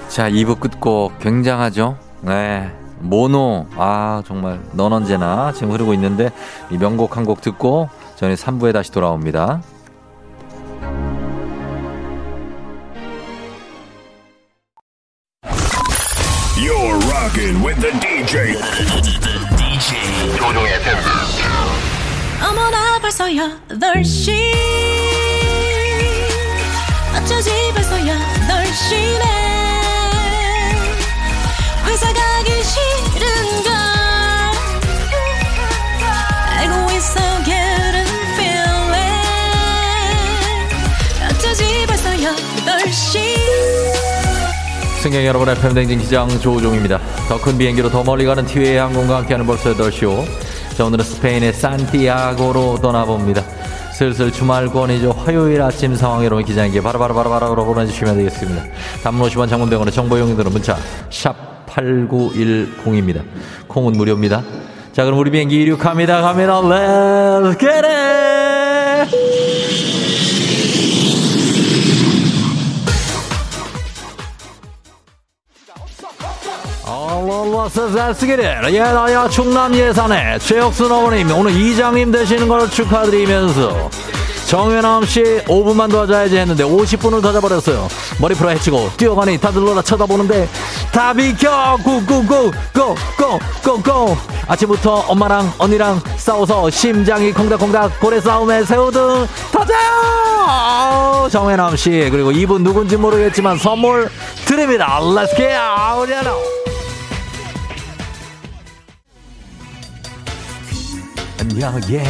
자, 2부 끝곡 굉장하죠? 네. 모노. 아, 정말 넌 언제나 지금 흐르고 있는데 이 명곡 한 곡 듣고 저희 3부에 다시 돌아옵니다. You're rocking with the DJ. DJ 조종의 팬. 어머나 벌써 8시 승객 여러분의 팬댕진 기장 조우종입니다. 더 큰 비행기로 더 멀리 가는 티웨이 항공과 함께하는 벌써 8시오. 자, 오늘은 스페인의 산티아고로 떠나봅니다. 슬슬 주말권이죠. 화요일 아침 상황 여러분 기장에게 바로바로바로바로 보내주시면 되겠습니다. 50원 장문병원의 정보용들은 문자 샵 8910입니다. 콩은 무료입니다. 자, 그럼 우리 비행기 이륙합니다. 갑니다. Let's get it! 얼얼와서 잘 쓰기를 예나야 충남 예산의 최혁순 어머님 오늘 이장님 되시는 걸 축하드리면서 정현암 씨 5분만 도와줘야지 했는데 50분을 더 잡아버렸어요. 머리 풀어 헤치고 뛰어가니 다들 놀라 쳐다보는데 다 비켜 고고고고고고고 아침부터 엄마랑 언니랑 싸워서 심장이 콩닥콩닥 고래 싸움에 새우등 터져요. 정현암 씨 그리고 이분 누군지 모르겠지만 선물 드립니다. Let's get out. 미안하게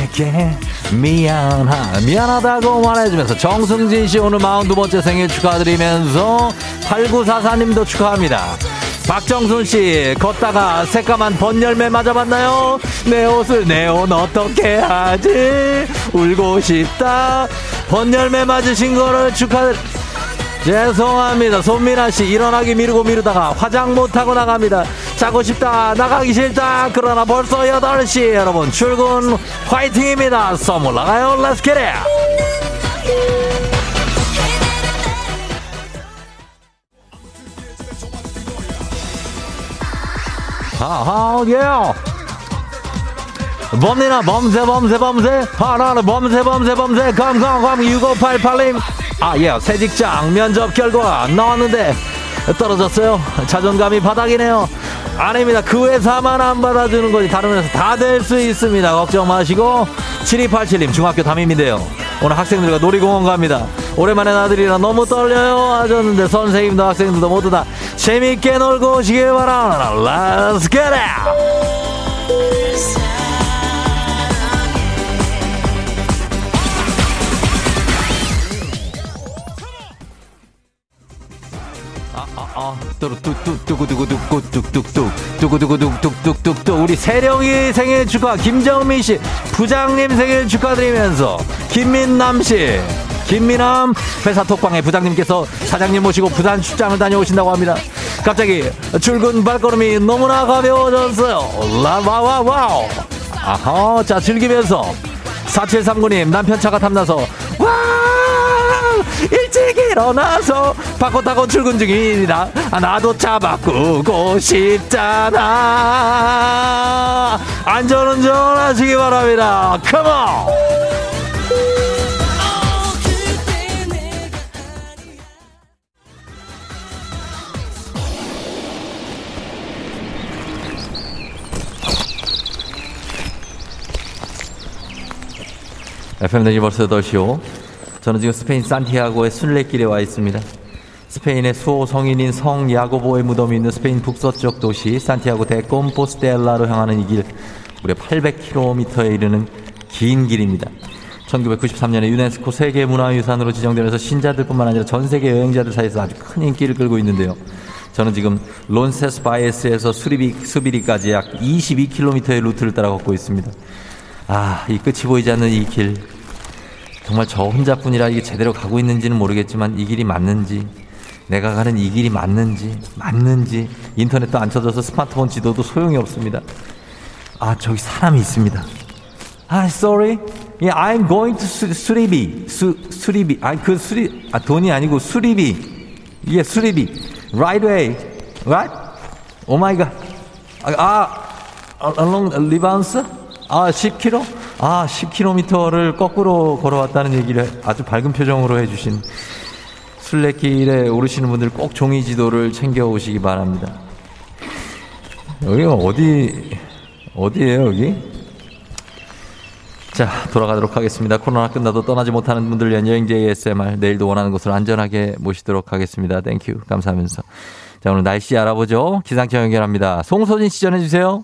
미안하 미안하다고 말해주면서 정승진 씨 오늘 42번째 생일 축하드리면서 8944님도 축하합니다 박정순 씨 걷다가 새까만 번열매 맞아봤나요? 내 옷을 내 옷 어떻게 하지? 울고 싶다 번열매 맞으신 거를 축하드 죄송합니다. 손민아 씨 일어나기 미루고 미루다가 화장 못 하고 나갑니다. 자고 싶다. 나가기 싫다. 그러나 벌써 8시. 여러분 출근 화이팅입니다. 선물 나가요. Get it. 아하 예. 범니나 범세 범세 범세 하나는 범세 범세 범세 감감감. 6588님. 아예 새 직장 면접 결과 나왔는데 떨어졌어요. 자존감이 바닥이네요 아닙니다. 그 회사만 안 받아주는 거지. 다른 회사 다 될 수 있습니다. 걱정 마시고. 7287님 중학교 담임인데요. 오늘 학생들과 놀이공원 갑니다. 오랜만에 나들이라 너무 떨려요. 하셨는데 선생님도 학생들도 모두 다 재밌게 놀고 오시길 바랍니다 Let's get it 뚜루뚜뚜뚜구두구두구뚝뚝뚝 뚜구두구뚝뚝뚝뚝 우리 세령이 생일 축하 김정민 씨 부장님 생일 축하드리면서 김민남 씨 김민남 회사 톡방에 부장님께서 사장님 모시고 부산 출장을 다녀오신다고 합니다. 갑자기 출근 발걸음이 너무나 가벼워졌어요. 라와와와우. 아하, 자 즐기면서 4739님 남편 차가 탐나서 와 일찍 일어나서 바꿔 타고 출근 중입니다. 아, 나도 차 바꾸고 싶잖아. 안전운전 하시기 바랍니다. 컴온! FM 벌써 8시오. 저는 지금 스페인 산티아고의 순례길에 와 있습니다. 스페인의 수호 성인인 성 야고보의 무덤이 있는 스페인 북서쪽 도시 산티아고 데 꼼포스텔라로 향하는 이 길 무려 800km에 이르는 긴 길입니다. 1993년에 유네스코 세계문화유산으로 지정되면서 신자들뿐만 아니라 전 세계 여행자들 사이에서 아주 큰 인기를 끌고 있는데요. 저는 지금 론세스 바이에스에서 수리비, 수비리까지 약 22km의 루트를 따라 걷고 있습니다. 아, 이 끝이 보이지 않는 이 길. 정말 저 혼자뿐이라 이게 제대로 가고 있는지는 모르겠지만 이 길이 맞는지, 내가 가는 이 길이 맞는지, 맞는지, 인터넷도 안 쳐져서 스마트폰 지도도 소용이 없습니다. 아, 저기 사람이 있습니다. 아, sorry. Yeah, I'm going to 수, 수리비. 수, 수리비. 아, 그 수리, 아, 돈이 아니고 수리비. 예, yeah, 수리비. Right away. Right? Oh my god. 아, 아 along 리바운스? 아, 10km? 아, 10km를 거꾸로 걸어왔다는 얘기를 아주 밝은 표정으로 해주신 순례길에 오르시는 분들 꼭 종이 지도를 챙겨 오시기 바랍니다. 여기가 어디, 어디예요, 여기? 자, 돌아가도록 하겠습니다. 코로나 끝나도 떠나지 못하는 분들 위한 여행지 ASMR. 내일도 원하는 곳으로 안전하게 모시도록 하겠습니다. 땡큐. 감사하면서. 자, 오늘 날씨 알아보죠. 기상청 연결합니다. 송소진 씨 전해주세요.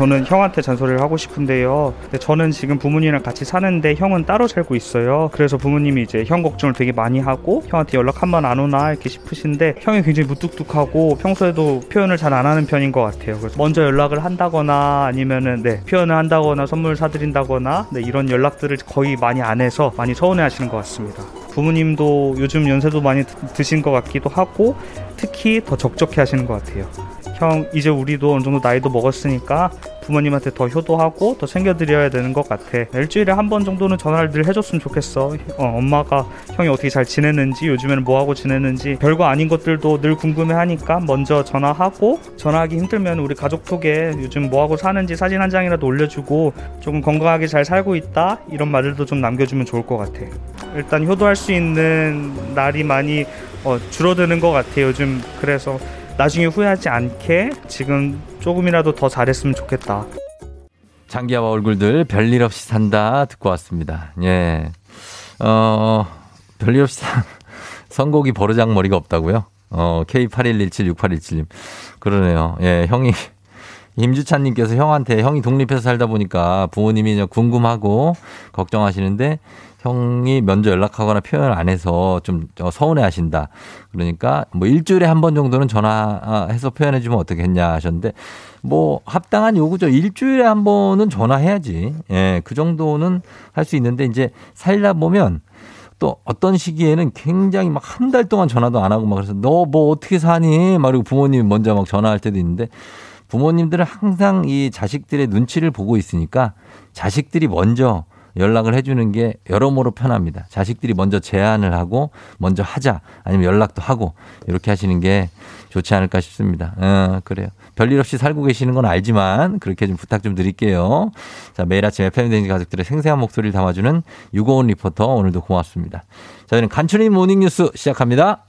저는 형한테 잔소리를 하고 싶은데요. 근데 저는 지금 부모님이랑 같이 사는데 형은 따로 살고 있어요. 그래서 부모님이 이제 형 걱정을 되게 많이 하고 형한테 연락 한 번 안 오나 이렇게 싶으신데 형이 굉장히 무뚝뚝하고 평소에도 표현을 잘 안 하는 편인 것 같아요. 그래서 먼저 연락을 한다거나 아니면은 네 표현을 한다거나 선물 사드린다거나 네, 이런 연락들을 거의 많이 안 해서 많이 서운해하시는 것 같습니다. 부모님도 요즘 연세도 많이 드- 드신 것 같기도 하고 특히 더 적적해 하시는 것 같아요. 형 이제 우리도 어느 정도 나이도 먹었으니까 부모님한테 더 효도하고 더 챙겨드려야 되는 것 같아. 일주일에 한 번 정도는 전화를 늘 해줬으면 좋겠어. 어, 엄마가 형이 어떻게 잘 지내는지 요즘에는 뭐 하고 지내는지 별거 아닌 것들도 늘 궁금해하니까 먼저 전화하고 전화하기 힘들면 우리 가족톡에 요즘 뭐 하고 사는지 사진 한 장이라도 올려주고 조금 건강하게 잘 살고 있다 이런 말들도 좀 남겨주면 좋을 것 같아. 일단 효도할 수 있는 날이 많이 어, 줄어드는 것 같아요. 요즘 그래서 나중에 후회하지 않게 지금 조금이라도 더 잘했으면 좋겠다. 장기하와 얼굴들 별일 없이 산다 듣고 왔습니다. 예. 어, 별일 없이 산, 선곡이 버르장머리가 없다고요? 어, K81176817님. 그러네요. 예, 형이, 임주찬님께서 형한테 형이 독립해서 살다 보니까 부모님이 궁금하고 걱정하시는데 형이 먼저 연락하거나 표현을 안 해서 좀 서운해 하신다. 그러니까 뭐 일주일에 한 번 정도는 전화해서 표현해 주면 어떻겠냐 하셨는데 뭐 합당한 요구죠. 일주일에 한 번은 전화해야지. 예, 그 정도는 할 수 있는데 이제 살다 보면 또 어떤 시기에는 굉장히 막 한 달 동안 전화도 안 하고 막 그래서 너 뭐 어떻게 사니? 막 그리고 부모님이 먼저 막 전화할 때도 있는데 부모님들은 항상 이 자식들의 눈치를 보고 있으니까 자식들이 먼저 연락을 해주는 게 여러모로 편합니다. 자식들이 먼저 제안을 하고 먼저 하자 아니면 연락도 하고 이렇게 하시는 게 좋지 않을까 싶습니다. 어, 그래요. 별일 없이 살고 계시는 건 알지만 그렇게 좀 부탁 좀 드릴게요. 자, 매일 아침 FM댕지 가족들의 생생한 목소리를 담아주는 유고원 리포터 오늘도 고맙습니다. 저희는 간추린 모닝뉴스 시작합니다.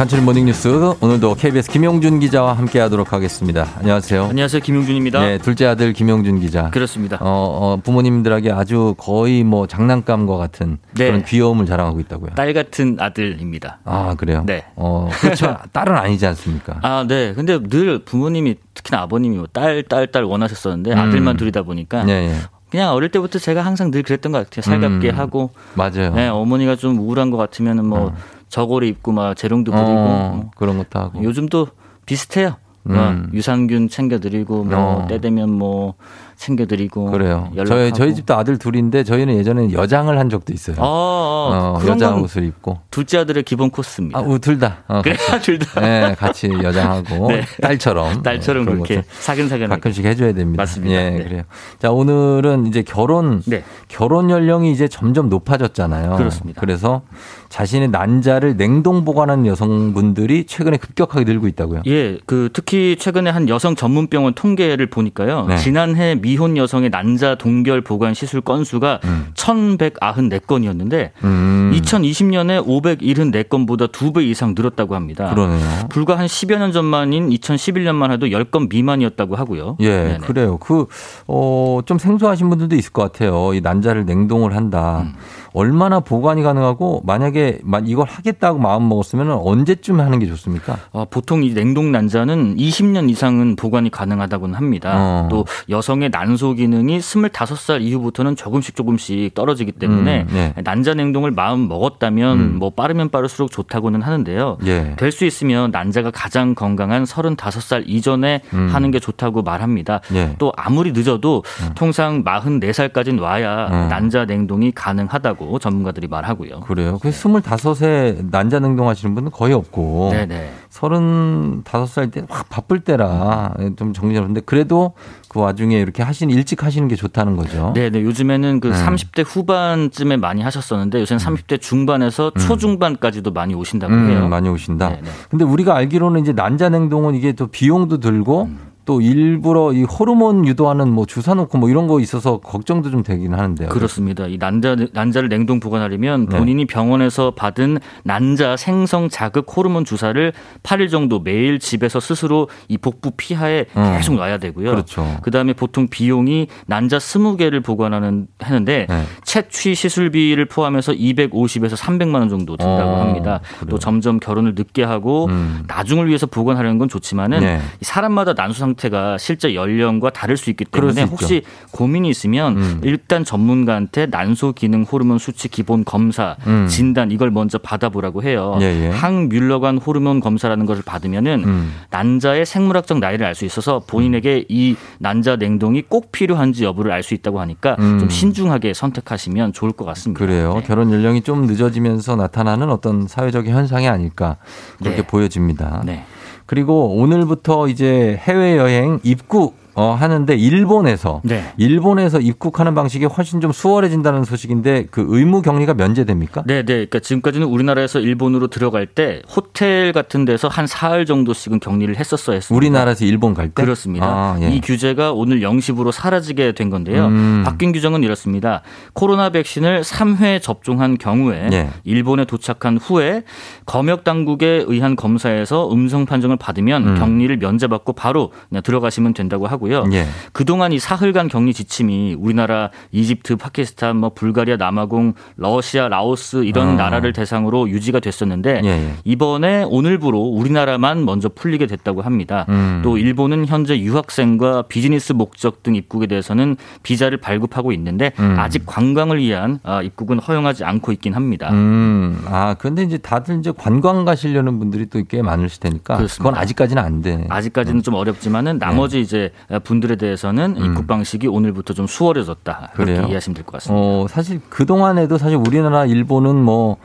간추린 모닝뉴스 오늘도 KBS 김용준 기자와 함께하도록 하겠습니다. 안녕하세요. 안녕하세요. 김용준입니다. 네, 둘째 아들 김용준 기자. 그렇습니다. 어, 어, 부모님들에게 아주 거의 뭐 장난감과 같은 네. 그런 귀여움을 자랑하고 있다고요. 딸 같은 아들입니다. 아, 그래요? 네. 어, 그렇죠. 딸은 아니지 않습니까? 아, 네. 근데 늘 부모님이 특히나 아버님이 뭐 딸, 딸, 딸 원하셨었는데 음. 아들만 둘이다 보니까 네, 네. 그냥 어릴 때부터 제가 항상 늘 그랬던 것 같아요. 살갑게 음. 하고. 맞아요. 네, 어머니가 좀 우울한 것 같으면은 뭐 저고리 입고 막 재롱도 부리고. 어, 뭐. 그런 것도 하고. 요즘도 비슷해요. 뭐 음. 유산균 챙겨드리고 뭐 어. 때 되면 뭐 챙겨드리고 그래요. 연락하고. 저희 저희 집도 아들 둘인데 저희는 예전에 여장을 한 적도 있어요. 어, 어, 어, 여장 건 옷을 입고. 둘째 아들의 기본 코스입니다. 아, 둘 다. 어, 그래, 같이. 둘 다. 네, 같이 여장하고 네. 딸처럼. 딸처럼 네, 그렇게 것들 사근사근하게. 가끔씩 해줘야 됩니다. 맞습니다. 예, 네. 그래요. 자, 오늘은 이제 결혼 네. 결혼 연령이 이제 점점 높아졌잖아요. 그렇습니다. 그래서 자신의 난자를 냉동 보관하는 여성분들이 최근에 급격하게 늘고 있다고요. 예, 그 특히 최근에 한 여성 전문 병원 통계를 보니까요. 네. 지난해 미혼 여성의 난자 동결 보관 시술 건수가 1,194건이었는데 음, 2020년에 574건보다 두 배 이상 늘었다고 합니다. 그러네요. 불과 한 10여 년 전만인 2011년만 해도 10건 미만이었다고 하고요. 예, 네네. 그래요. 그, 어, 좀 생소하신 분들도 있을 것 같아요. 이 난자를 냉동을 한다. 음. 얼마나 보관이 가능하고 만약에 마- 이걸 하겠다고 마음 먹었으면 언제쯤 하는 게 좋습니까? 어, 보통 이 냉동 난자는 20년 이상은 보관이 가능하다고는 합니다. 어. 또 여성의 난소 기능이 25살 이후부터는 조금씩 조금씩 떨어지기 때문에 음, 예. 난자 냉동을 마음 먹었다면 음. 뭐 빠르면 빠를수록 좋다고는 하는데요. 예. 될수 있으면 난자가 가장 건강한 35살 이전에 음. 하는 게 좋다고 말합니다. 예. 또 아무리 늦어도 통상 44살까지는 와야 음. 난자 냉동이 가능하다고 전문가들이 말하고요. 그래요. 그 25에 난자 냉동 하시는 분은 거의 없고. 네네. 35살 때 확 바쁠 때라 좀 정리하는데 그래도 그 와중에 이렇게 하시는 일찍 하시는 게 좋다는 거죠. 네, 네. 요즘에는 그 음. 30대 후반쯤에 많이 하셨었는데 요새는 30대 중반에서 초중반까지도 많이 오신다고 음, 해요. 많이 오신다. 네, 네. 근데 우리가 알기로는 이제 난자 냉동은 이게 또 비용도 들고 음. 또 일부러 이 호르몬 유도하는 뭐 주사 놓고 뭐 이런 거 있어서 걱정도 좀 되긴 하는데요. 그렇습니다. 이 난자 난자를 냉동 보관하려면 네. 본인이 병원에서 받은 난자 생성 자극 호르몬 주사를 8일 정도 매일 집에서 스스로 이 복부 피하에 음. 계속 놔야 되고요. 그렇죠. 그다음에 보통 비용이 난자 20개를 보관하는 하는데 네. 채취 시술비를 포함해서 250에서 300만 원 정도 든다고 어, 합니다. 또 점점 결혼을 늦게 하고 음. 나중을 위해서 보관하려는 건 좋지만은 네. 이 사람마다 난수 상태 가 실제 연령과 다를 수 있기 때문에 수. 혹시 고민이 있으면 음. 일단 전문가한테 난소 기능 호르몬 수치 기본 검사 음. 진단 이걸 먼저 받아보라고 해요. 예, 예. 항뮬러간 호르몬 검사라는 것을 받으면은 음. 난자의 생물학적 나이를 알 수 있어서 본인에게 이 난자 냉동이 꼭 필요한지 여부를 알 수 있다고 하니까 음. 좀 신중하게 선택하시면 좋을 것 같습니다. 그래요. 네. 결혼 연령이 좀 늦어지면서 나타나는 어떤 사회적인 현상이 아닐까 그렇게 네. 보여집니다. 네. 그리고 오늘부터 이제 해외 여행 입국 어, 하는데 일본에서 네. 일본에서 입국하는 방식이 훨씬 좀 수월해진다는 소식인데 그 의무 격리가 면제됩니까? 네, 네. 그러니까 지금까지는 우리나라에서 일본으로 들어갈 때 호텔 같은 데서 한 사흘 정도씩은 격리를 했었어야 했습니다. 우리나라에서 일본 갈 때? 그렇습니다. 아, 예. 이 규제가 오늘 0시부로 사라지게 된 건데요. 음. 바뀐 규정은 이렇습니다. 코로나 백신을 3회 접종한 경우에 예. 일본에 도착한 후에 검역 당국에 의한 검사에서 음성 판정을 받으면 음. 격리를 면제받고 바로 그냥 들어가시면 된다고 하고요. 예. 그동안 이 사흘간 격리 지침이 우리나라, 이집트, 파키스탄, 뭐 불가리아, 남아공, 러시아, 라오스 이런 아. 나라를 대상으로 유지가 됐었는데 예, 예. 이번에 오늘부로 우리나라만 먼저 풀리게 됐다고 합니다. 음. 또 일본은 현재 유학생과 비즈니스 목적 등 입국에 대해서는 비자를 발급하고 있는데 음. 아직 관광을 위한 아, 입국은 허용하지 않고 있긴 합니다. 음, 아, 그런데 이제 다들 이제 관광 가시려는 분들이 또 꽤 많으실 테니까 그렇습니다. 그건 아직까지는 안 돼. 아직까지는 좀 어렵지만은 나머지 이제 분들에 대해서는 네. 음. 입국 방식이 오늘부터 좀 수월해졌다. 그렇게 그래요? 이해하시면 될 것 같습니다. 어, 사실 그동안에도 사실 우리나라, 일본은 뭐,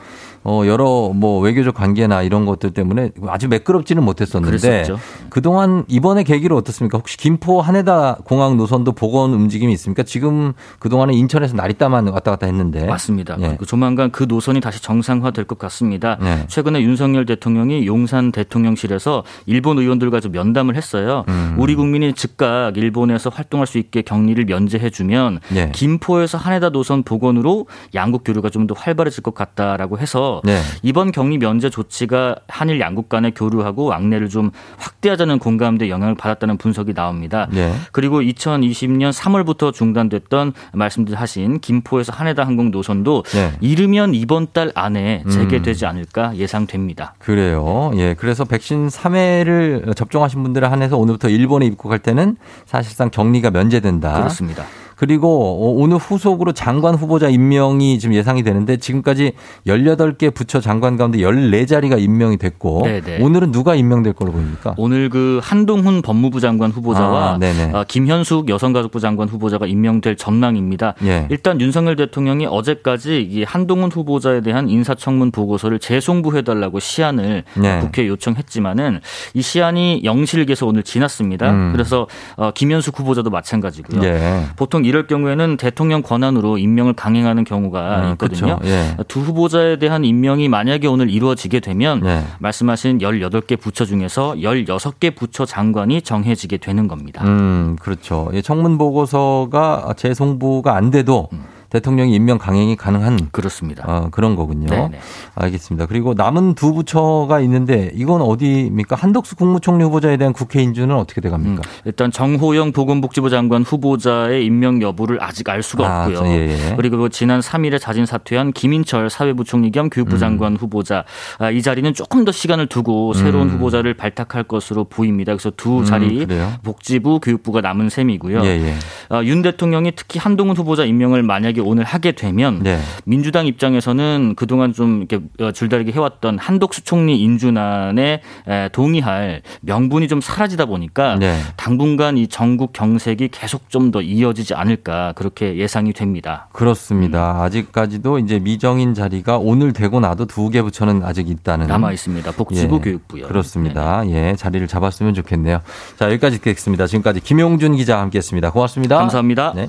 어, 여러 뭐 외교적 관계나 이런 것들 때문에 아주 매끄럽지는 못했었는데 그랬었죠. 그동안 이번에 계기로 어떻습니까? 혹시 김포 한해다 공항 노선도 복원 움직임이 있습니까? 지금 그동안은 인천에서 나리따만 왔다 갔다 했는데. 맞습니다. 예. 그리고 조만간 그 노선이 다시 정상화될 것 같습니다. 네. 최근에 윤석열 대통령이 용산 대통령실에서 일본 의원들과 좀 면담을 했어요. 음. 우리 국민이 즉각 일본에서 활동할 수 있게 격리를 면제해주면 예. 김포에서 하네다 노선 복원으로 양국 교류가 좀 더 활발해질 것 같다라고 해서 네. 이번 격리 면제 조치가 한일 양국 간의 교류하고 왕래를 좀 확대하자는 공감대 영향을 받았다는 분석이 나옵니다. 네. 그리고 2020년 3월부터 중단됐던 말씀하신 김포에서 하네다 항공 노선도 네. 이르면 이번 달 안에 음. 재개되지 않을까 예상됩니다. 그래요. 예. 그래서 백신 3회를 접종하신 분들에 한해서 오늘부터 일본에 입국할 때는 사실상 격리가 면제된다. 그렇습니다. 그리고 오늘 후속으로 장관 후보자 임명이 지금 예상이 되는데 지금까지 18개 부처 장관 가운데 14자리가 임명이 됐고 네네. 오늘은 누가 임명될 걸로 보입니까? 오늘 그 한동훈 법무부 장관 후보자와 아. 어, 김현숙 여성가족부 장관 후보자가 임명될 전망입니다. 예. 일단 윤석열 대통령이 어제까지 이 한동훈 후보자에 대한 인사청문 보고서를 재송부해달라고 시안을 네. 국회에 요청했지만은 이 시안이 영실에서 오늘 지났습니다. 음. 그래서 어, 김현숙 후보자도 마찬가지고요. 예. 보통 이럴 경우에는 대통령 권한으로 임명을 강행하는 경우가 아, 있거든요. 그렇죠. 예. 두 후보자에 대한 임명이 만약에 오늘 이루어지게 되면 네. 말씀하신 18개 부처 중에서 16개 부처 장관이 정해지게 되는 겁니다. 음, 그렇죠. 예, 청문 보고서가 재송부가 안 돼도 음. 대통령이 임명 강행이 가능한 그렇습니다. 어, 그런 거군요. 네네. 알겠습니다. 그리고 남은 두 부처가 있는데 이건 어디입니까? 한덕수 국무총리 후보자에 대한 국회 인준은 어떻게 돼 갑니까? 일단 정호영 보건복지부 장관 후보자의 임명 여부를 아직 알 수가 아, 없고요. 예, 예. 그리고 지난 3일에 자진 사퇴한 김인철 사회부총리 겸 교육부 음. 장관 후보자 아, 이 자리는 조금 더 시간을 두고 새로운 음. 후보자를 발탁할 것으로 보입니다. 그래서 두 음, 자리? 복지부 교육부가 남은 셈이고요. 예, 예. 아, 윤 대통령이 특히 한동훈 후보자 임명을 만약에 오늘 하게 되면 네. 민주당 입장에서는 그동안 좀 이렇게 어, 줄다리기 해왔던 한덕수 총리 인준안에 에, 동의할 명분이 좀 사라지다 보니까 네. 당분간 이 전국 경색이 계속 좀 더 이어지지 않을까 그렇게 예상이 됩니다. 그렇습니다. 아직까지도 이제 미정인 자리가 오늘 되고 나도 두 개 부처는 아직 있다는 남아 있습니다. 복지부 예, 교육부요. 그렇습니다. 예, 자리를 잡았으면 좋겠네요. 자, 여기까지 듣겠습니다. 지금까지 김용준 기자 함께했습니다. 고맙습니다. 감사합니다. 네.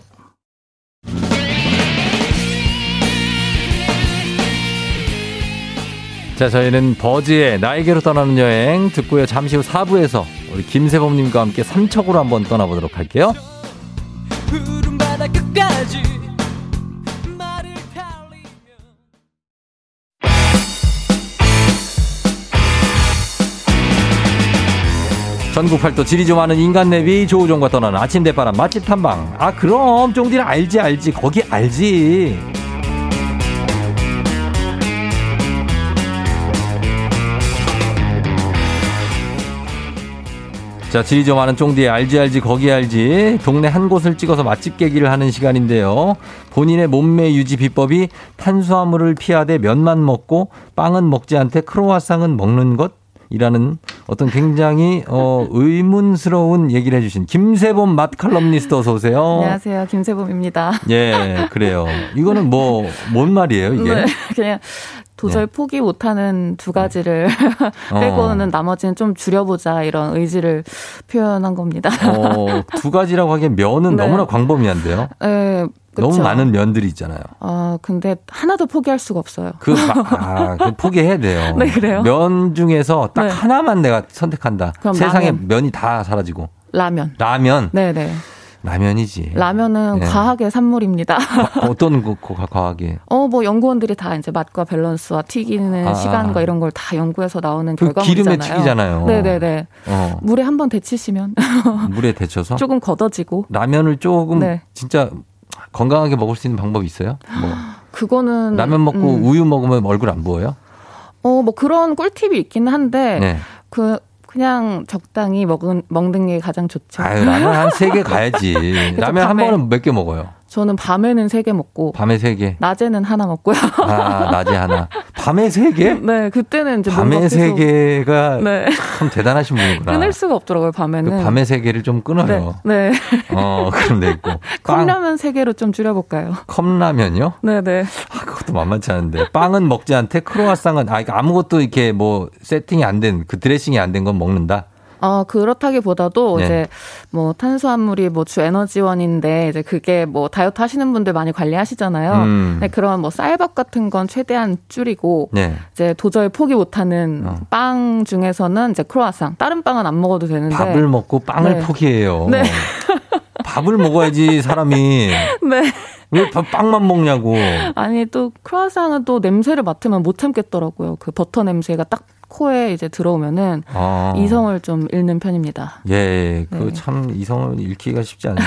자, 저희는 버즈의 나에게로 떠나는 여행 듣고요. 잠시 후 4부에서 우리 김세범님과 함께 삼척으로 한번 떠나보도록 할게요. 전국 팔도 지리 좀 아는 인간 내비 조우종과 떠나는 아침 대바람 맛집 탐방. 아 그럼 쫑디는 알지 알지 거기 알지. 자, 지리 좀 아는 쫑디의 알지 알지 거기 알지 동네 한 곳을 찍어서 맛집 깨기를 하는 시간인데요. 본인의 몸매 유지 비법이 탄수화물을 피하되 면만 먹고 빵은 먹지 않되 크로와상은 먹는 것 이라는 어떤 굉장히 어 의문스러운 얘기를 해주신 김세범 맛 칼럼니스트 어서 오세요. 안녕하세요. 김세범입니다. 예, 그래요. 이거는 뭐 뭔 말이에요 이게? 네, 그냥 도저히 포기 못하는 두 가지를 어. 빼고는 나머지는 좀 줄여보자 이런 의지를 표현한 겁니다. 어, 두 가지라고 하기엔 면은 네. 너무나 광범위한데요. 네, 너무 그쵸. 많은 면들이 있잖아요. 아 근데 하나도 포기할 수가 없어요. 그, 아, 그 포기해야 돼요. 네, 그래요? 면 중에서 딱 네. 하나만 내가 선택한다. 세상에 라면. 면이 다 사라지고. 라면. 라면. 네네. 라면이지. 라면은 네. 과학의 산물입니다. 어떤 그, 그 과학이. 어, 뭐 연구원들이 다 이제 맛과 밸런스와 튀기는 아. 시간과 이런 걸 다 연구해서 나오는 그 결과물이잖아요. 기름에 튀기잖아요. 네네네. 어, 물에 한번 데치시면 물에 데쳐서. 조금 걷어지고. 라면을 조금 네. 진짜 건강하게 먹을 수 있는 방법이 있어요? 뭐 그거는 라면 먹고 음. 우유 먹으면 얼굴 안 부어요? 어, 뭐 그런 꿀팁이 있긴 한데 네. 그 그냥 적당히 먹은 먹는 게 가장 좋죠. 아유, 라면 한 세 개 가야지. 라면 한 번은 몇 개 먹어요? 저는 밤에는 세 개 먹고 밤에 세 개. 낮에는 하나 먹고요. 아, 낮에 하나. 밤에 세 개? 네, 그때는 이제 밤에 세 개가 네. 참 대단하신 분이구나. 끊을 수가 없더라고요, 그 밤에는. 밤에 세 개를 좀 끊어요. 네. 네. 어, 그럼 되고. 빵, 컵라면 세 개로 좀 줄여 볼까요? 컵라면요? 네, 네. 아, 그것도 만만치 않은데. 빵은 먹지 않되 크로와상은, 아, 아무것도 이렇게 뭐 세팅이 안 된, 그 드레싱이 안 된 건 먹는다? 어, 그렇다기보다도 네. 이제 뭐 탄수화물이 뭐 주 에너지원인데 이제 그게 뭐 다이어트 하시는 분들 많이 관리하시잖아요. 음. 네, 그런 뭐 쌀밥 같은 건 최대한 줄이고 네. 이제 도저히 포기 못하는 어. 빵 중에서는 이제 크로아상. 다른 빵은 안 먹어도 되는데. 밥을 먹고 빵을 네. 포기해요. 네. 밥을 먹어야지 사람이 네. 왜 밥- 빵만 먹냐고. 아니 또 크로아상은 또 냄새를 맡으면 못 참겠더라고요. 그 버터 냄새가 딱 코에 이제 들어오면은 아. 이성을 좀 잃는 편입니다. 예, 그 네. 참 이성을 잃기가 쉽지 않은데.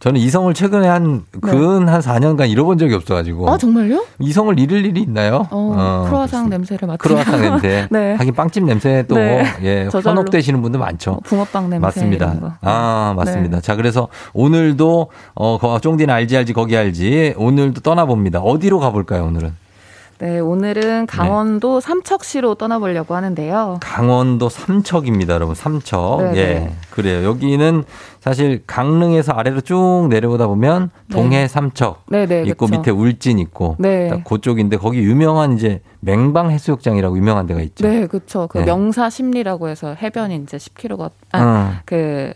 저는 이성을 최근에 한, 근한 4년간 잃어본 적이 없어가지고. 네. 아 정말요? 이성을 잃을 일이 있나요? 어, 크로아상 냄새를 맡으면 크로아상 냄새. 네. 하긴 빵집 냄새 또, 네. 예. 현혹되시는 분들 많죠. 붕어빵 냄새 맞습니다. 아, 맞습니다. 네. 자, 그래서 오늘도, 어, 거- 쫑디는 알지, 알지, 거기 알지. 오늘도 떠나봅니다. 어디로 가볼까요, 오늘은? 네, 오늘은 강원도 삼척시로 떠나보려고 하는데요. 강원도 삼척입니다, 여러분. 삼척. 네, 예. 네. 그래요. 여기는 사실 강릉에서 아래로 쭉 내려오다 보면 동해 삼척 네, 네, 있고 그쵸. 밑에 울진 있고 네. 딱 그쪽인데 거기 유명한 이제 맹방 해수욕장이라고 유명한 데가 있죠. 네, 그렇죠. 그 네. 명사 심리라고 해서 해변이 이제 10km가 아, 어. 그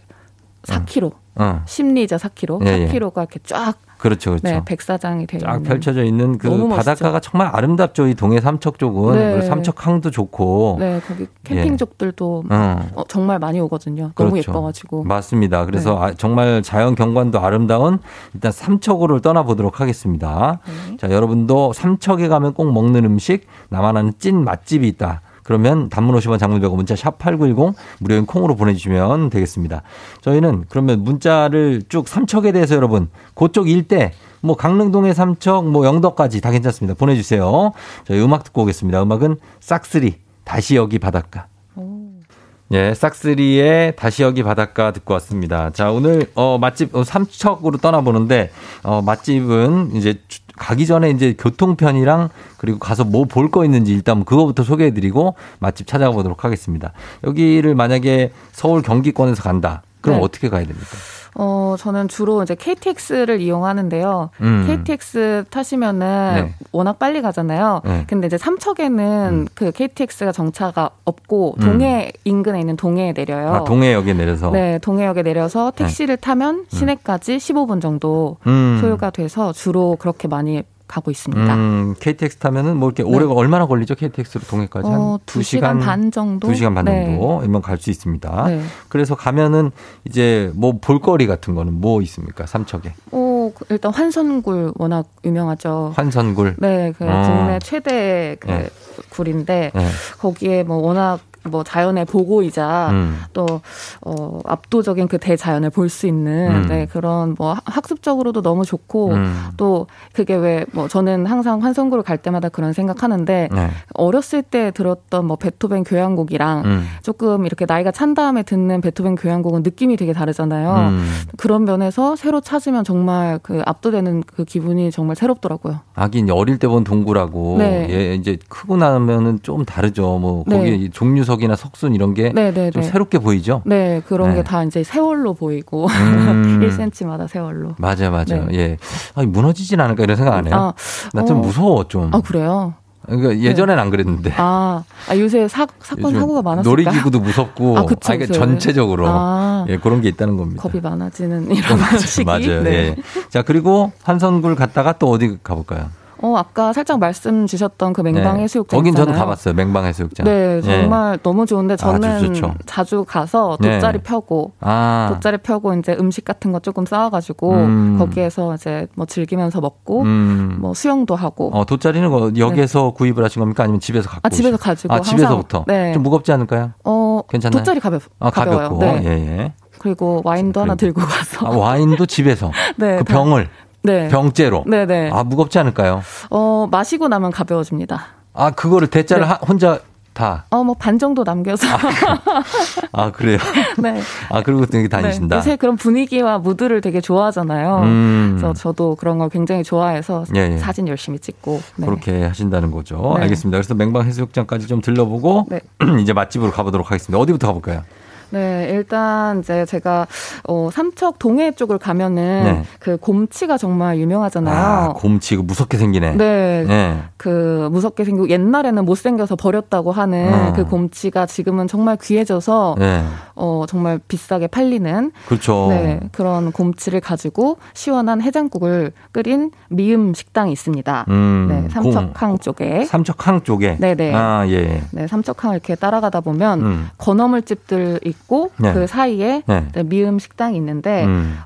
4km. 어. 심리죠, 4km. 예, 예. 4km가 이렇게 쫙 그렇죠, 그렇죠. 네, 백사장이 되어 쫙 있는 펼쳐져 있는 그. 바닷가가 정말 아름답죠. 이 동해 삼척 쪽은 네. 삼척항도 좋고. 네, 거기 캠핑족들도 어. 어, 정말 많이 오거든요. 너무 그렇죠. 예뻐가지고. 맞습니다. 그래서 네. 아, 정말 자연 경관도 아름다운 일단 삼척으로 떠나보도록 하겠습니다. 네. 자, 여러분도 삼척에 가면 꼭 먹는 음식 나만 아는 찐 맛집이 있다. 그러면 단문 50원 장문 100원 문자 샵 8910 무료인 콩으로 보내주시면 되겠습니다. 저희는 그러면 문자를 쭉 삼척에 대해서 여러분 그쪽 일대 뭐 강릉동의 삼척 뭐 영덕까지 다 괜찮습니다. 보내주세요. 저희 음악 듣고 오겠습니다. 음악은 싹쓰리 다시 여기 바닷가. 예, 싹쓰리의 다시 여기 바닷가 듣고 왔습니다. 자, 오늘 어 맛집 어, 삼척으로 떠나보는데 어 맛집은 이제 주- 가기 전에 이제 교통편이랑 그리고 가서 뭐 볼 거 있는지 일단 그거부터 소개해 드리고 맛집 찾아가 보도록 하겠습니다. 여기를 만약에 서울 경기권에서 간다. 그럼 네. 어떻게 가야 됩니까? 어, 저는 주로 이제 KTX를 이용하는데요. 음. KTX 타시면은 네. 워낙 빨리 가잖아요. 네. 음. 근데 이제 삼척에는 그 KTX가 정차가 없고 동해 인근에 있는 동해에 내려요. 아, 동해역에 내려서. 네, 동해역에 내려서 택시를 타면 시내까지 15분 정도 음. 소요가 돼서 주로 그렇게 많이 가고 있습니다. 음, KTX 타면은 뭐 이렇게 네. 오래 얼마나 걸리죠? KTX로 동해까지 어, 한두 2시간 시간 반 정도? 2시간 반 네. 정도면 갈 수 있습니다. 네. 그래서 가면은 이제 뭐 볼거리 같은 거는 뭐 있습니까? 삼척에. 어, 그 일단 환선굴 워낙 유명하죠. 환선굴. 네, 그 어. 국내 최대 그 네. 굴인데 네. 거기에 뭐 워낙 뭐 자연의 보고이자 음. 또 어, 압도적인 그 대자연을 볼 수 있는 음. 네, 그런 뭐 학- 학습적으로도 너무 좋고 음. 또 그게 왜 뭐 저는 항상 환성구를 갈 때마다 그런 생각하는데 네. 어렸을 때 들었던 뭐 베토벤 교향곡이랑 음. 조금 이렇게 나이가 찬 다음에 듣는 베토벤 교향곡은 느낌이 되게 다르잖아요. 음. 그런 면에서 새로 찾으면 정말 그 압도되는 그 기분이 정말 새롭더라고요. 하긴 어릴 때 본 동굴하고 네. 예, 이제 크고 나면은 좀 다르죠. 뭐 네. 거기 종류 석이나 석순 이런 게좀 네, 네, 네. 새롭게 보이죠. 네, 그런 네. 게다 이제 세월로 보이고 음. 1cm마다 세월로. 맞아요, 맞아요. 네. 예. 아, 무너지진 않을까 이런 생각 안 해요. 아, 나좀 어. 무서워 좀. 아 그래요? 그러니까 예전엔 안 그랬는데. 아, 아, 요새 사, 사건 요즘 사고가 많았을까? 놀이기구도 무섭고, 아, 그쵸, 그러니까 요새. 전체적으로 아. 예, 그런 게 있다는 겁니다. 겁이 많아지는 이런 시기. 맞아요. 네. 예. 자 그리고 한선굴 갔다가 또 어디 가볼까요? 어, 아까 살짝 말씀 주셨던 그 맹방 네. 해수욕장 거긴 저도 있잖아요. 가봤어요. 맹방 해수욕장. 네, 예. 정말 너무 좋은데 저는 아주 좋죠. 자주 가서 네. 돗자리 펴고 아. 돗자리 펴고 이제 음식 같은 거 조금 쌓아가지고 음. 거기에서 이제 뭐 즐기면서 먹고 음. 뭐 수영도 하고 어, 돗자리는 뭐 역에서 구입을 하신 겁니까? 아니면 집에서 갖고 아, 집에서 가지고 아, 집에서부터. 네. 좀 무겁지 않을까요? 어 괜찮나요? 돗자리 가볍 아, 가벼워요. 가볍고. 네. 예, 예. 그리고 와인도 하나 들고 가서 아, 와인도 집에서. 네, 그 다- 병을. 네. 병째로. 네네. 아, 무겁지 않을까요? 어 마시고 나면 가벼워집니다. 아, 그거를 대짜를 네. 하- 혼자 다. 어 뭐 반 정도 남겨서 아, 그래요? 네. 아, 그리고 되게 다니신다. 네, 요새 그런 분위기와 무드를 되게 좋아하잖아요. 음. 그래서 저도 그런 걸 굉장히 좋아해서 예, 예. 사진 열심히 찍고. 네. 그렇게 하신다는 거죠. 네. 알겠습니다. 그래서 맹방 해수욕장까지 좀 들러보고 네. 이제 맛집으로 가보도록 하겠습니다. 어디부터 가볼까요? 네, 일단 이제 제가 어 삼척 동해 쪽을 가면은 네. 그 곰치가 정말 유명하잖아요. 아, 곰치 그 무섭게 생기네. 네. 네. 그 무섭게 생기고 옛날에는 못 생겨서 버렸다고 하는 어. 그 곰치가 지금은 정말 귀해져서 네. 어 정말 비싸게 팔리는 그렇죠. 네, 그런 곰치를 가지고 시원한 해장국을 끓인 미음 식당이 있습니다. 음, 네, 삼척항 쪽에. 삼척항 쪽에. 네 네. 아, 예. 네, 삼척항을 이렇게 따라가다 보면 음. 건어물 집들 있고 네. 그 사이에 네. 네, 미음 식당이 있는데 음.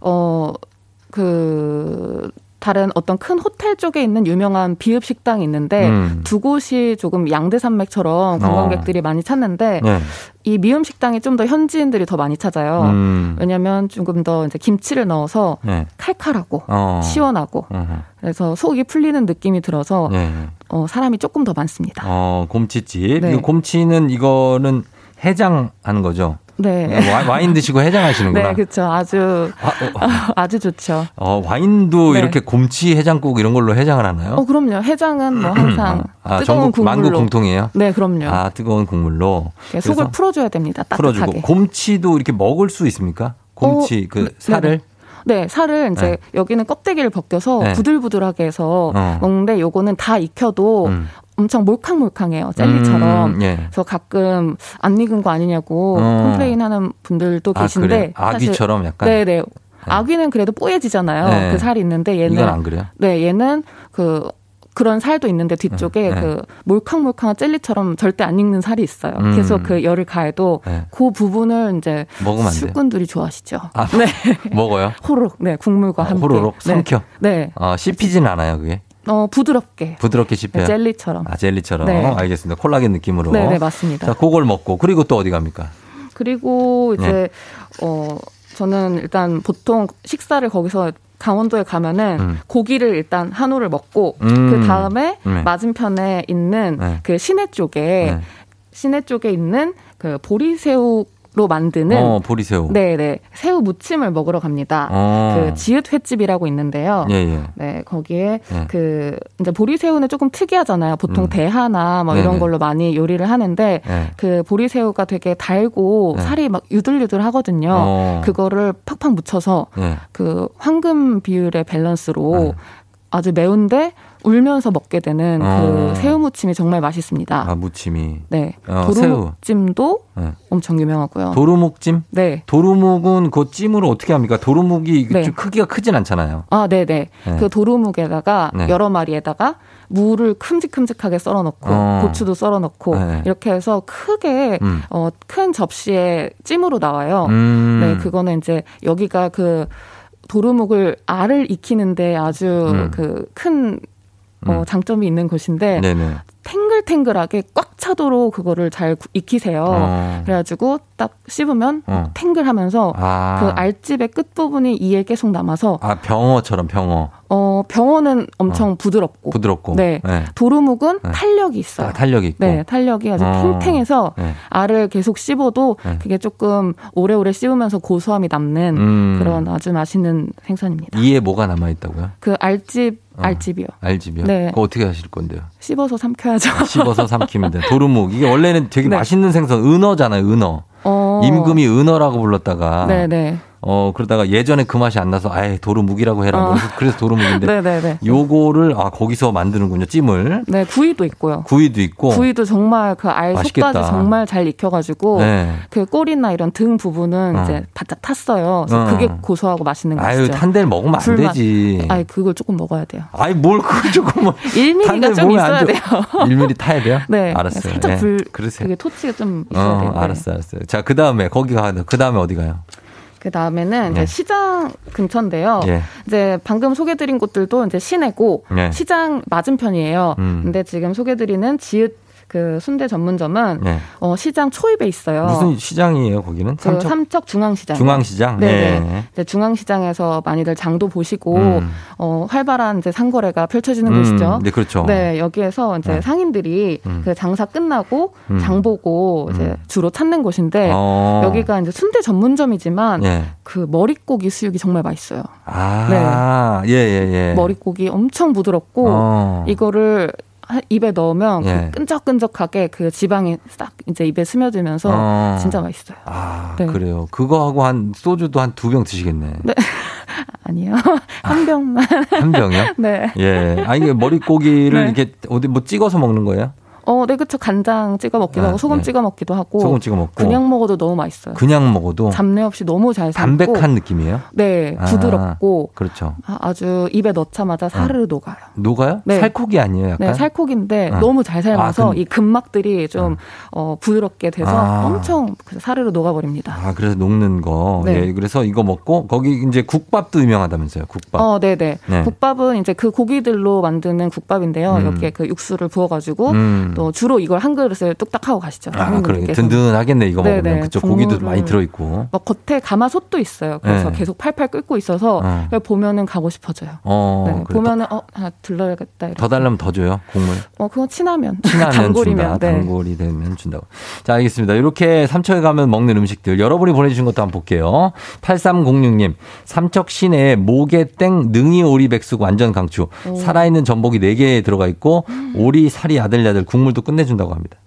어그 다른 어떤 큰 호텔 쪽에 있는 유명한 비읍 식당이 있는데 음. 두 곳이 조금 양대 산맥처럼 관광객들이 많이 찾는데 네. 이 미음 식당이 좀 더 현지인들이 더 많이 찾아요. 음. 왜냐하면 조금 더 이제 김치를 넣어서 네. 칼칼하고 어. 시원하고 어허. 그래서 속이 풀리는 느낌이 들어서 네. 어, 사람이 조금 더 많습니다. 어, 곰치집. 네. 이 곰치는 이거는 해장하는 거죠. 네. 와- 와인 드시고 해장하시는구나. 네, 그렇죠. 아주 아 주 좋죠. 어, 와인도 네. 이렇게 곰치 해장국 이런 걸로 해장을 하나요? 어, 그럼요. 해장은 뭐 항상 아, 뜨거운 전국 만국 국물로. 공통이에요? 네, 그럼요. 아, 뜨거운 국물로. 이렇게 속을 풀어줘야 됩니다. 따뜻하게. 풀어주고. 곰치도 이렇게 먹을 수 있습니까? 곰치 어, 그 네, 살을? 네, 살을 이제 네. 여기는 껍데기를 벗겨서 네. 부들부들하게 해서 어. 먹는데 요거는 다 익혀도 음. 엄청 몰캉몰캉해요. 젤리처럼. 음, 예. 그래서 가끔 안 익은 거 아니냐고 어. complain 하는 분들도 아, 계신데. 그래요? 아귀처럼 약간? 네 네. 아귀는 그래도 뽀얘지잖아요. 네. 그 살이 있는데 얘는. 이건 안 그래요? 네, 얘는 그, 그런 살도 있는데 뒤쪽에 네. 그 몰캉몰캉한 젤리처럼 절대 안 익는 살이 있어요. 음. 계속 그 열을 가해도 네. 그 부분을 이제 먹으면? 술꾼들이 좋아하시죠. 아, 네. 먹어요? 호로록, 네, 국물과 아, 함께. 호로록 네. 삼켜. 네. 어, 씹히진 않아요, 그게. 어, 부드럽게. 부드럽게 씹혀요. 네, 젤리처럼. 아, 젤리처럼. 네. 알겠습니다. 콜라겐 느낌으로. 네, 네, 맞습니다. 자, 그걸 먹고. 그리고 또 어디 갑니까? 그리고 이제 네. 어 저는 일단 보통 식사를 거기서 강원도에 가면은 음. 고기를 일단 한우를 먹고 음. 그 다음에 네. 맞은편에 있는 네. 그 시내 쪽에 네. 시내 쪽에 있는 그 보리새우 로 만드는 어, 보리새우. 네 네 새우 무침을 먹으러 갑니다. 어. 그 지읒 횟집이라고 있는데요. 예, 예. 네, 거기에 예. 그 이제 보리새우는 조금 특이하잖아요. 보통 음. 대하나 뭐 네네. 이런 걸로 많이 요리를 하는데 예. 그 보리새우가 되게 달고 네. 살이 막 유들유들 하거든요. 어. 그거를 팍팍 묻혀서 예. 그 황금 비율의 밸런스로 네. 아주 매운데 울면서 먹게 되는 어. 그 새우 무침이 정말 맛있습니다. 아, 무침이. 네. 어. 도루묵찜도 네. 엄청 유명하고요. 도루묵찜? 네. 도루묵은 그 찜으로 어떻게 합니까? 도루묵이 네. 좀 크기가 크진 않잖아요. 아, 네네. 네. 그 도루묵에다가 네. 여러 마리에다가 무를 큼직큼직하게 썰어 넣고 어. 고추도 썰어 넣고 네. 이렇게 해서 크게 음. 어, 큰 접시에 찜으로 나와요. 음. 네, 그거는 이제 여기가 그 도루묵을 알을 익히는데 아주 음. 그큰 어, 음. 장점이 있는 곳인데 네네. 탱글탱글하게 꽉 차도록 그거를 잘 구- 익히세요. 어. 그래가지고 딱 씹으면 어. 탱글하면서 아. 그 알집의 끝 부분이 이에 계속 남아서 아, 병어처럼 병어. 어 병어는 엄청 부드럽고 부드럽고. 네. 네. 도루묵은 네. 탄력이 있어요. 아, 탄력이 있고. 네, 탄력이 아주 어. 탱탱해서 네. 알을 계속 씹어도 네. 그게 조금 오래오래 씹으면서 고소함이 남는 음. 그런 아주 맛있는 생선입니다. 이에 뭐가 남아 있다고요? 그 알집 어. 알집이요. 알집이요? 네. 그거 어떻게 하실 건데요? 씹어서 삼켜야죠. 씹어서 삼키면 돼. 도루묵. 이게 원래는 되게 네. 맛있는 생선, 은어잖아요, 은어. 어. 임금이 은어라고 불렀다가. 네네. 어, 그러다가 예전에 그 맛이 안 나서, 아예 도루묵이라고 해라. 어. 그래서, 그래서 도루묵인데. 네네네. 요거를, 아, 거기서 만드는군요. 찜을. 네, 구이도 있고요. 구이도 있고. 구이도 정말 그 알. 속까지 정말 잘 익혀가지고 네. 그 꼬리나 이런 등 부분은 어. 이제 바짝 탔어요. 그래서 어. 그게 고소하고 맛있는 아유, 것이죠. 탄데를 먹으면 안. 되지. 아이 그걸 조금 먹어야 돼요. 아이, 뭘 그걸 조금. 뭐 1mm가 탄데 좀 있어야 좋- 돼요. 1mm 타야 돼요? 네, 알았어요. 살짝 예. 불 그러세요. 그게 토치가 좀 있어야 어, 돼요. 네. 알았어요, 알았어요. 자, 그 다음에 거기 가, 그 다음에 어디 가요? 그 다음에는 네. 시장 근처인데요. 예. 이제 방금 소개드린 곳들도 이제 시내고 네. 시장 맞은편이에요. 음. 근데 지금 소개드리는 지읒 그 순대 전문점은 네. 어, 시장 초입에 있어요. 무슨 시장이에요, 거기는? 그 삼척? 삼척 중앙시장. 중앙시장? 네. 예. 네. 이제 중앙시장에서 많이들 장도 보시고 음. 어, 활발한 이제 상거래가 펼쳐지는 음, 곳이죠. 네, 그렇죠. 네, 여기에서 이제 네. 상인들이 음. 그 장사 끝나고 음. 장 보고 이제 음. 주로 찾는 곳인데 어. 여기가 이제 순대 전문점이지만 예. 그 머릿고기 수육이 정말 맛있어요. 아, 예, 예, 예. 머릿고기 엄청 부드럽고 어. 이거를 한- 입에 넣으면 예. 그 끈적끈적하게 그 지방이 싹 이제 입에 스며들면서 어. 진짜 맛있어요. 아, 네. 그래요. 그거하고 한 소주도 한 두 병 드시겠네. 네. 아니요. 한 병만. 한 병이요? 네. 예. 아, 이게 머릿고기를 네. 이렇게 어디 뭐 찍어서 먹는 거예요? 어, 네, 그쵸. 간장 찍어 먹기도 아, 하고 소금 네. 찍어 먹기도 하고. 소금 찍어 먹고. 그냥 먹어도 너무 맛있어요. 그냥 먹어도 잡내 없이 너무 잘 삶고. 담백한 느낌이에요? 네, 아, 부드럽고. 그렇죠. 아, 아주 입에 넣자마자 사르르 녹아요. 녹아요? 네. 살코기 아니에요, 약간? 네, 살코기인데 어. 너무 잘 삶아서 아, 근- 이 근막들이 좀 어, 부드럽게 돼서 아. 엄청 그 사르르 녹아버립니다. 아, 그래서 녹는 거. 네. 예, 그래서 이거 먹고 거기 이제 국밥도 유명하다면서요, 국밥. 어, 네네. 네. 국밥은 이제 그 고기들로 만드는 국밥인데요. 음. 여기에 그 육수를 부어가지고 음. 또 주로 이걸 한 그릇을 뚝딱 하고 가시죠. 아, 그러게 손님들께서. 든든하겠네 이거 먹으면 그쪽 고기도 많이 들어 있고. 막 겉에 가마솥도 있어요. 그래서 네. 계속 팔팔 끓고 있어서 어. 보면은 가고 싶어져요. 어, 네, 그래. 보면은 어 하나 들러야겠다. 이렇게. 더 달라면 더 줘요 국물. 어 그건 친하면 친하면 단골이면 준다. 네. 단골이 되면 준다고. 자, 알겠습니다. 이렇게 삼척에 가면 먹는 음식들 여러분이 보내주신 것도 한번 볼게요. 8306님, 삼척 시내에 모게땡 능이 오리 백숙 완전 강추. 오. 살아있는 전복이 4개 들어가 있고 오리 살이 야들야들 국물 도 끝내준다고 합니다.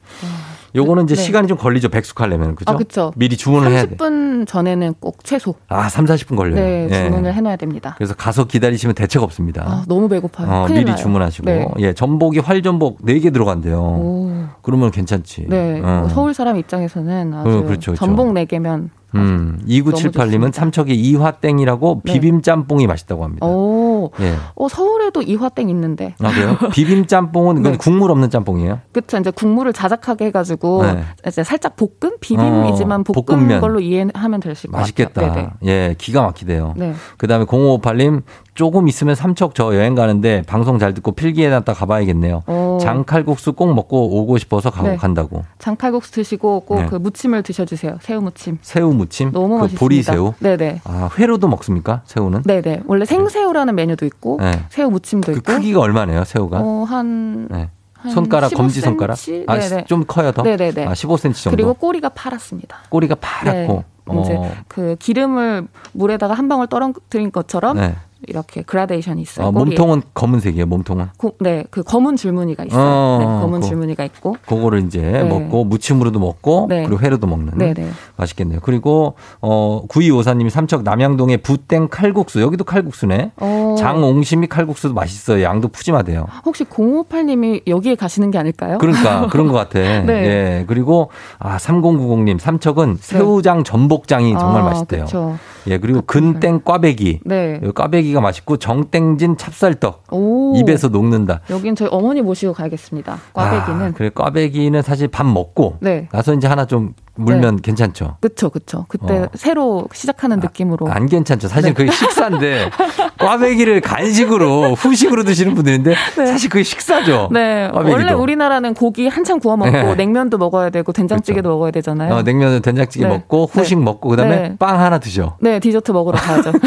요거는 이제 네. 시간이 좀 걸리죠. 백숙하려면. 그죠? 아, 그쵸. 미리 주문을 해야 돼. 30분 전에는 꼭 최소 아, 3, 40분 걸려요. 네 예. 주문을 해놔야 됩니다. 그래서 가서 기다리시면 대책 없습니다. 아, 너무 배고파요. 어, 미리 나요. 주문하시고. 네. 예, 전복이 활전복 4개 들어간대요. 오. 그러면 괜찮지. 네, 어. 뭐 서울 사람 입장에서는 아주 어, 그렇죠, 그렇죠. 전복 4개면 음, 2978님은 삼척의 이화땡이라고 네. 비빔짬뽕이 맛있다고 합니다. 오, 예. 어, 서울에도 이화땡 있는데. 아, 그래요? 비빔짬뽕은 그건 네. 국물 없는 짬뽕이에요? 그쵸. 이제 국물을 자작하게 해가지고 네. 이제 살짝 볶음? 비빔이지만 어, 볶음 볶음면. 걸로 이해하면 될것 같아요. 맛있겠다. 네네. 예, 기가 막히대요. 네. 그 다음에 0558님, 조금 있으면 삼척 저 여행 가는데 방송 잘 듣고 필기해놨다 가봐야겠네요. 오. 장칼국수 꼭 먹고 오고 싶어서 가, 네. 간다고. 장칼국수 드시고 꼭 네. 그 무침을 드셔주세요. 새우 무침. 새우 무침? 너무 그 맛있습니다. 보리새우? 네네. 아, 회로도 먹습니까? 새우는? 네네. 원래 생새우라는 메뉴도 있고 네. 새우 무침도 그 있고. 크기가 얼마네요, 새우가? 어, 한 네. 한 손가락, 15cm? 검지 손가락? 아, 네네. 좀 커요, 더? 네네네. 아, 15cm 정도? 그리고 꼬리가 파랗습니다. 꼬리가 파랗고. 네. 이제 어. 그 기름을 물에다가 한 방울 떨어뜨린 것처럼 네. 이렇게 그라데이션이 있어요. 아. 몸통은 검은색이에요. 몸통은. 고- 네, 그 검은 줄무늬가 있어요. 어, 네, 검은 그거. 줄무늬가 있고. 그거를 이제 네. 먹고 무침으로도 먹고 네. 그리고 회로도 먹는 네, 네. 맛있겠네요. 그리고 어 9254님이 삼척 남양동의 부땡 칼국수 여기도 칼국수네. 어, 장옹심이 칼국수도 맛있어요. 양도 푸짐하대요. 혹시 058님이 여기에 가시는 게 아닐까요? 그러니까 그런 것 같아. 네. 예. 그리고 아 3090님 삼척은 새우장 전복장이 정말 아, 맛있대요. 그쵸. 예 그리고 근땡 꽈배기. 네. 이 꽈배기 가 맛있고 정땡진 찹쌀떡 오. 입에서 녹는다. 여긴 저희 어머니 모시고 가야겠습니다. 꽈배기는. 아, 그래 꽈배기는 사실 밥 먹고 네. 나서 이제 하나 좀 물면 괜찮죠. 그쵸, 그쵸. 그때 어. 새로 시작하는 느낌으로. 안 괜찮죠. 사실 네. 그게 식사인데 꽈배기를 간식으로 후식으로 드시는 분들인데 사실 그게 식사죠. 네. 꽈배기도. 원래 우리나라는 고기 한참 구워 먹고 네. 냉면도 먹어야 되고 된장찌개도 먹어야 되잖아요. 어, 냉면은 된장찌개 네. 먹고 후식 네. 먹고 그다음에 네. 빵 하나 드셔. 네, 디저트 먹으러 가야죠.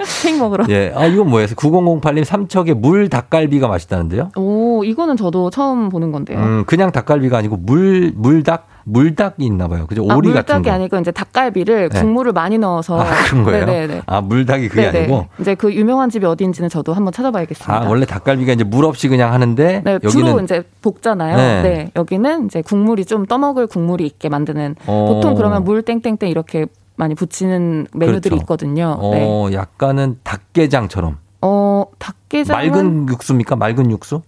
케이크 먹으러. 예. 아, 이건 뭐예요? 9008님 삼척의 물 닭갈비가 맛있다는데요? 오, 이거는 저도 처음 보는 건데요. 음, 그냥 닭갈비가 아니고 물 물닭 물닭이 있나 봐요. 그죠? 아, 오리 같은 물닭이 거. 아니고 이제 닭갈비를 네. 국물을 많이 넣어서 아, 그런 거예요? 네네네. 아, 물닭이 그게 네네. 아니고 이제 그 유명한 집이 어디인지는 저도 한번 찾아봐야겠습니다. 아, 원래 닭갈비가 이제 물 없이 그냥 하는데 네, 여기는 주로 이제 볶잖아요. 네. 네. 여기는 이제 국물이 좀 떠먹을 국물이 있게 만드는 어. 보통 그러면 물 땡땡땡 이렇게 많이 붙이는 메뉴들이 그렇죠. 있거든요. 네. 어, 약간은 닭게장처럼 어, 닭게장 맑은 육수입니까? 맑은 육수?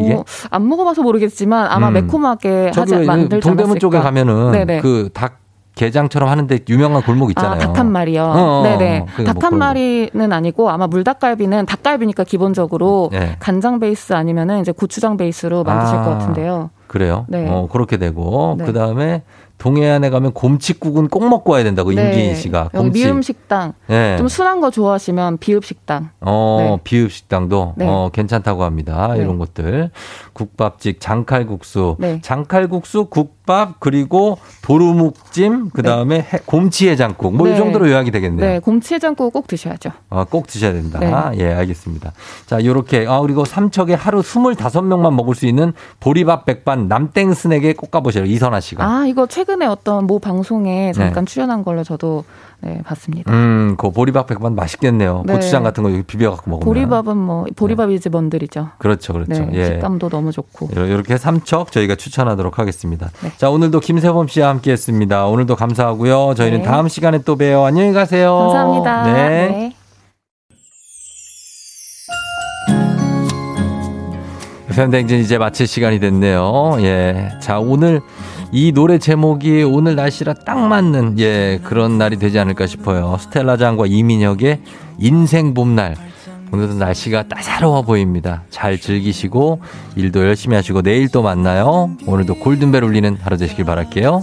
이게? 어, 안 먹어봐서 모르겠지만 아마 음. 매콤하게 하지 만들지 동대문 쪽에 않았을까. 가면은 네네. 그닭 게장처럼 하는데 유명한 골목 있잖아요. 아, 닭 한 마리요. 어, 어, 네네. 어, 그게 닭뭐한 그런 거. 마리는 아니고 아마 물닭갈비는 닭갈비니까 기본적으로 네. 간장 베이스 아니면은 이제 고추장 베이스로 만드실 아. 것 같은데요. 그래요? 네. 어, 그렇게 되고 네. 그 다음에 동해안에 가면 곰칫국은 꼭 먹고 와야 된다고 임기인 씨가 여기 곰칫. 미음 식당. 네. 좀 순한 거 좋아하시면 비읍 식당. 어, 네. 비읍 식당도 네. 어, 괜찮다고 합니다. 네. 이런 것들. 국밥집, 장칼국수, 네. 장칼국수, 국밥 그리고 도루묵찜, 그다음에 해- 곰치해장국. 뭐이 네. 정도로 요약이 되겠네요. 네, 곰치해장국 꼭 드셔야죠. 아, 꼭 드셔야 된다. 네. 예, 알겠습니다. 자, 요렇게, 아, 그리고 삼척에 하루 25명만 먹을 수 있는 보리밥 백반 남땡스에게 꼭 가보셔요. 이선아 씨가. 아, 이거 최근 에 어떤 모 방송에 잠깐 출연한 걸로 저도 네, 봤습니다. 음, 그 보리밥 백반 맛있겠네요. 네. 고추장 같은 거 여기 비벼 갖고 먹으면. 보리밥은 뭐 보리밥이지 뭔들이죠. 그렇죠, 그렇죠. 네, 예. 식감도 너무 좋고. 이렇게 삼척 저희가 추천하도록 하겠습니다. 네. 자, 오늘도 김세범 씨와 함께 했습니다. 오늘도 감사하고요. 저희는 네. 다음 시간에 또 봬요. 안녕히 가세요. 감사합니다. 네. 네. 팬댕진 이제 마칠 시간이 됐네요. 예. 자, 오늘 이 노래 제목이 오늘 날씨랑 딱 맞는 예, 그런 날이 되지 않을까 싶어요. 스텔라 장과 이민혁의 인생 봄날. 오늘도 날씨가 따사로워 보입니다. 잘 즐기시고 일도 열심히 하시고 내일 또 만나요. 오늘도 골든벨 울리는 하루 되시길 바랄게요.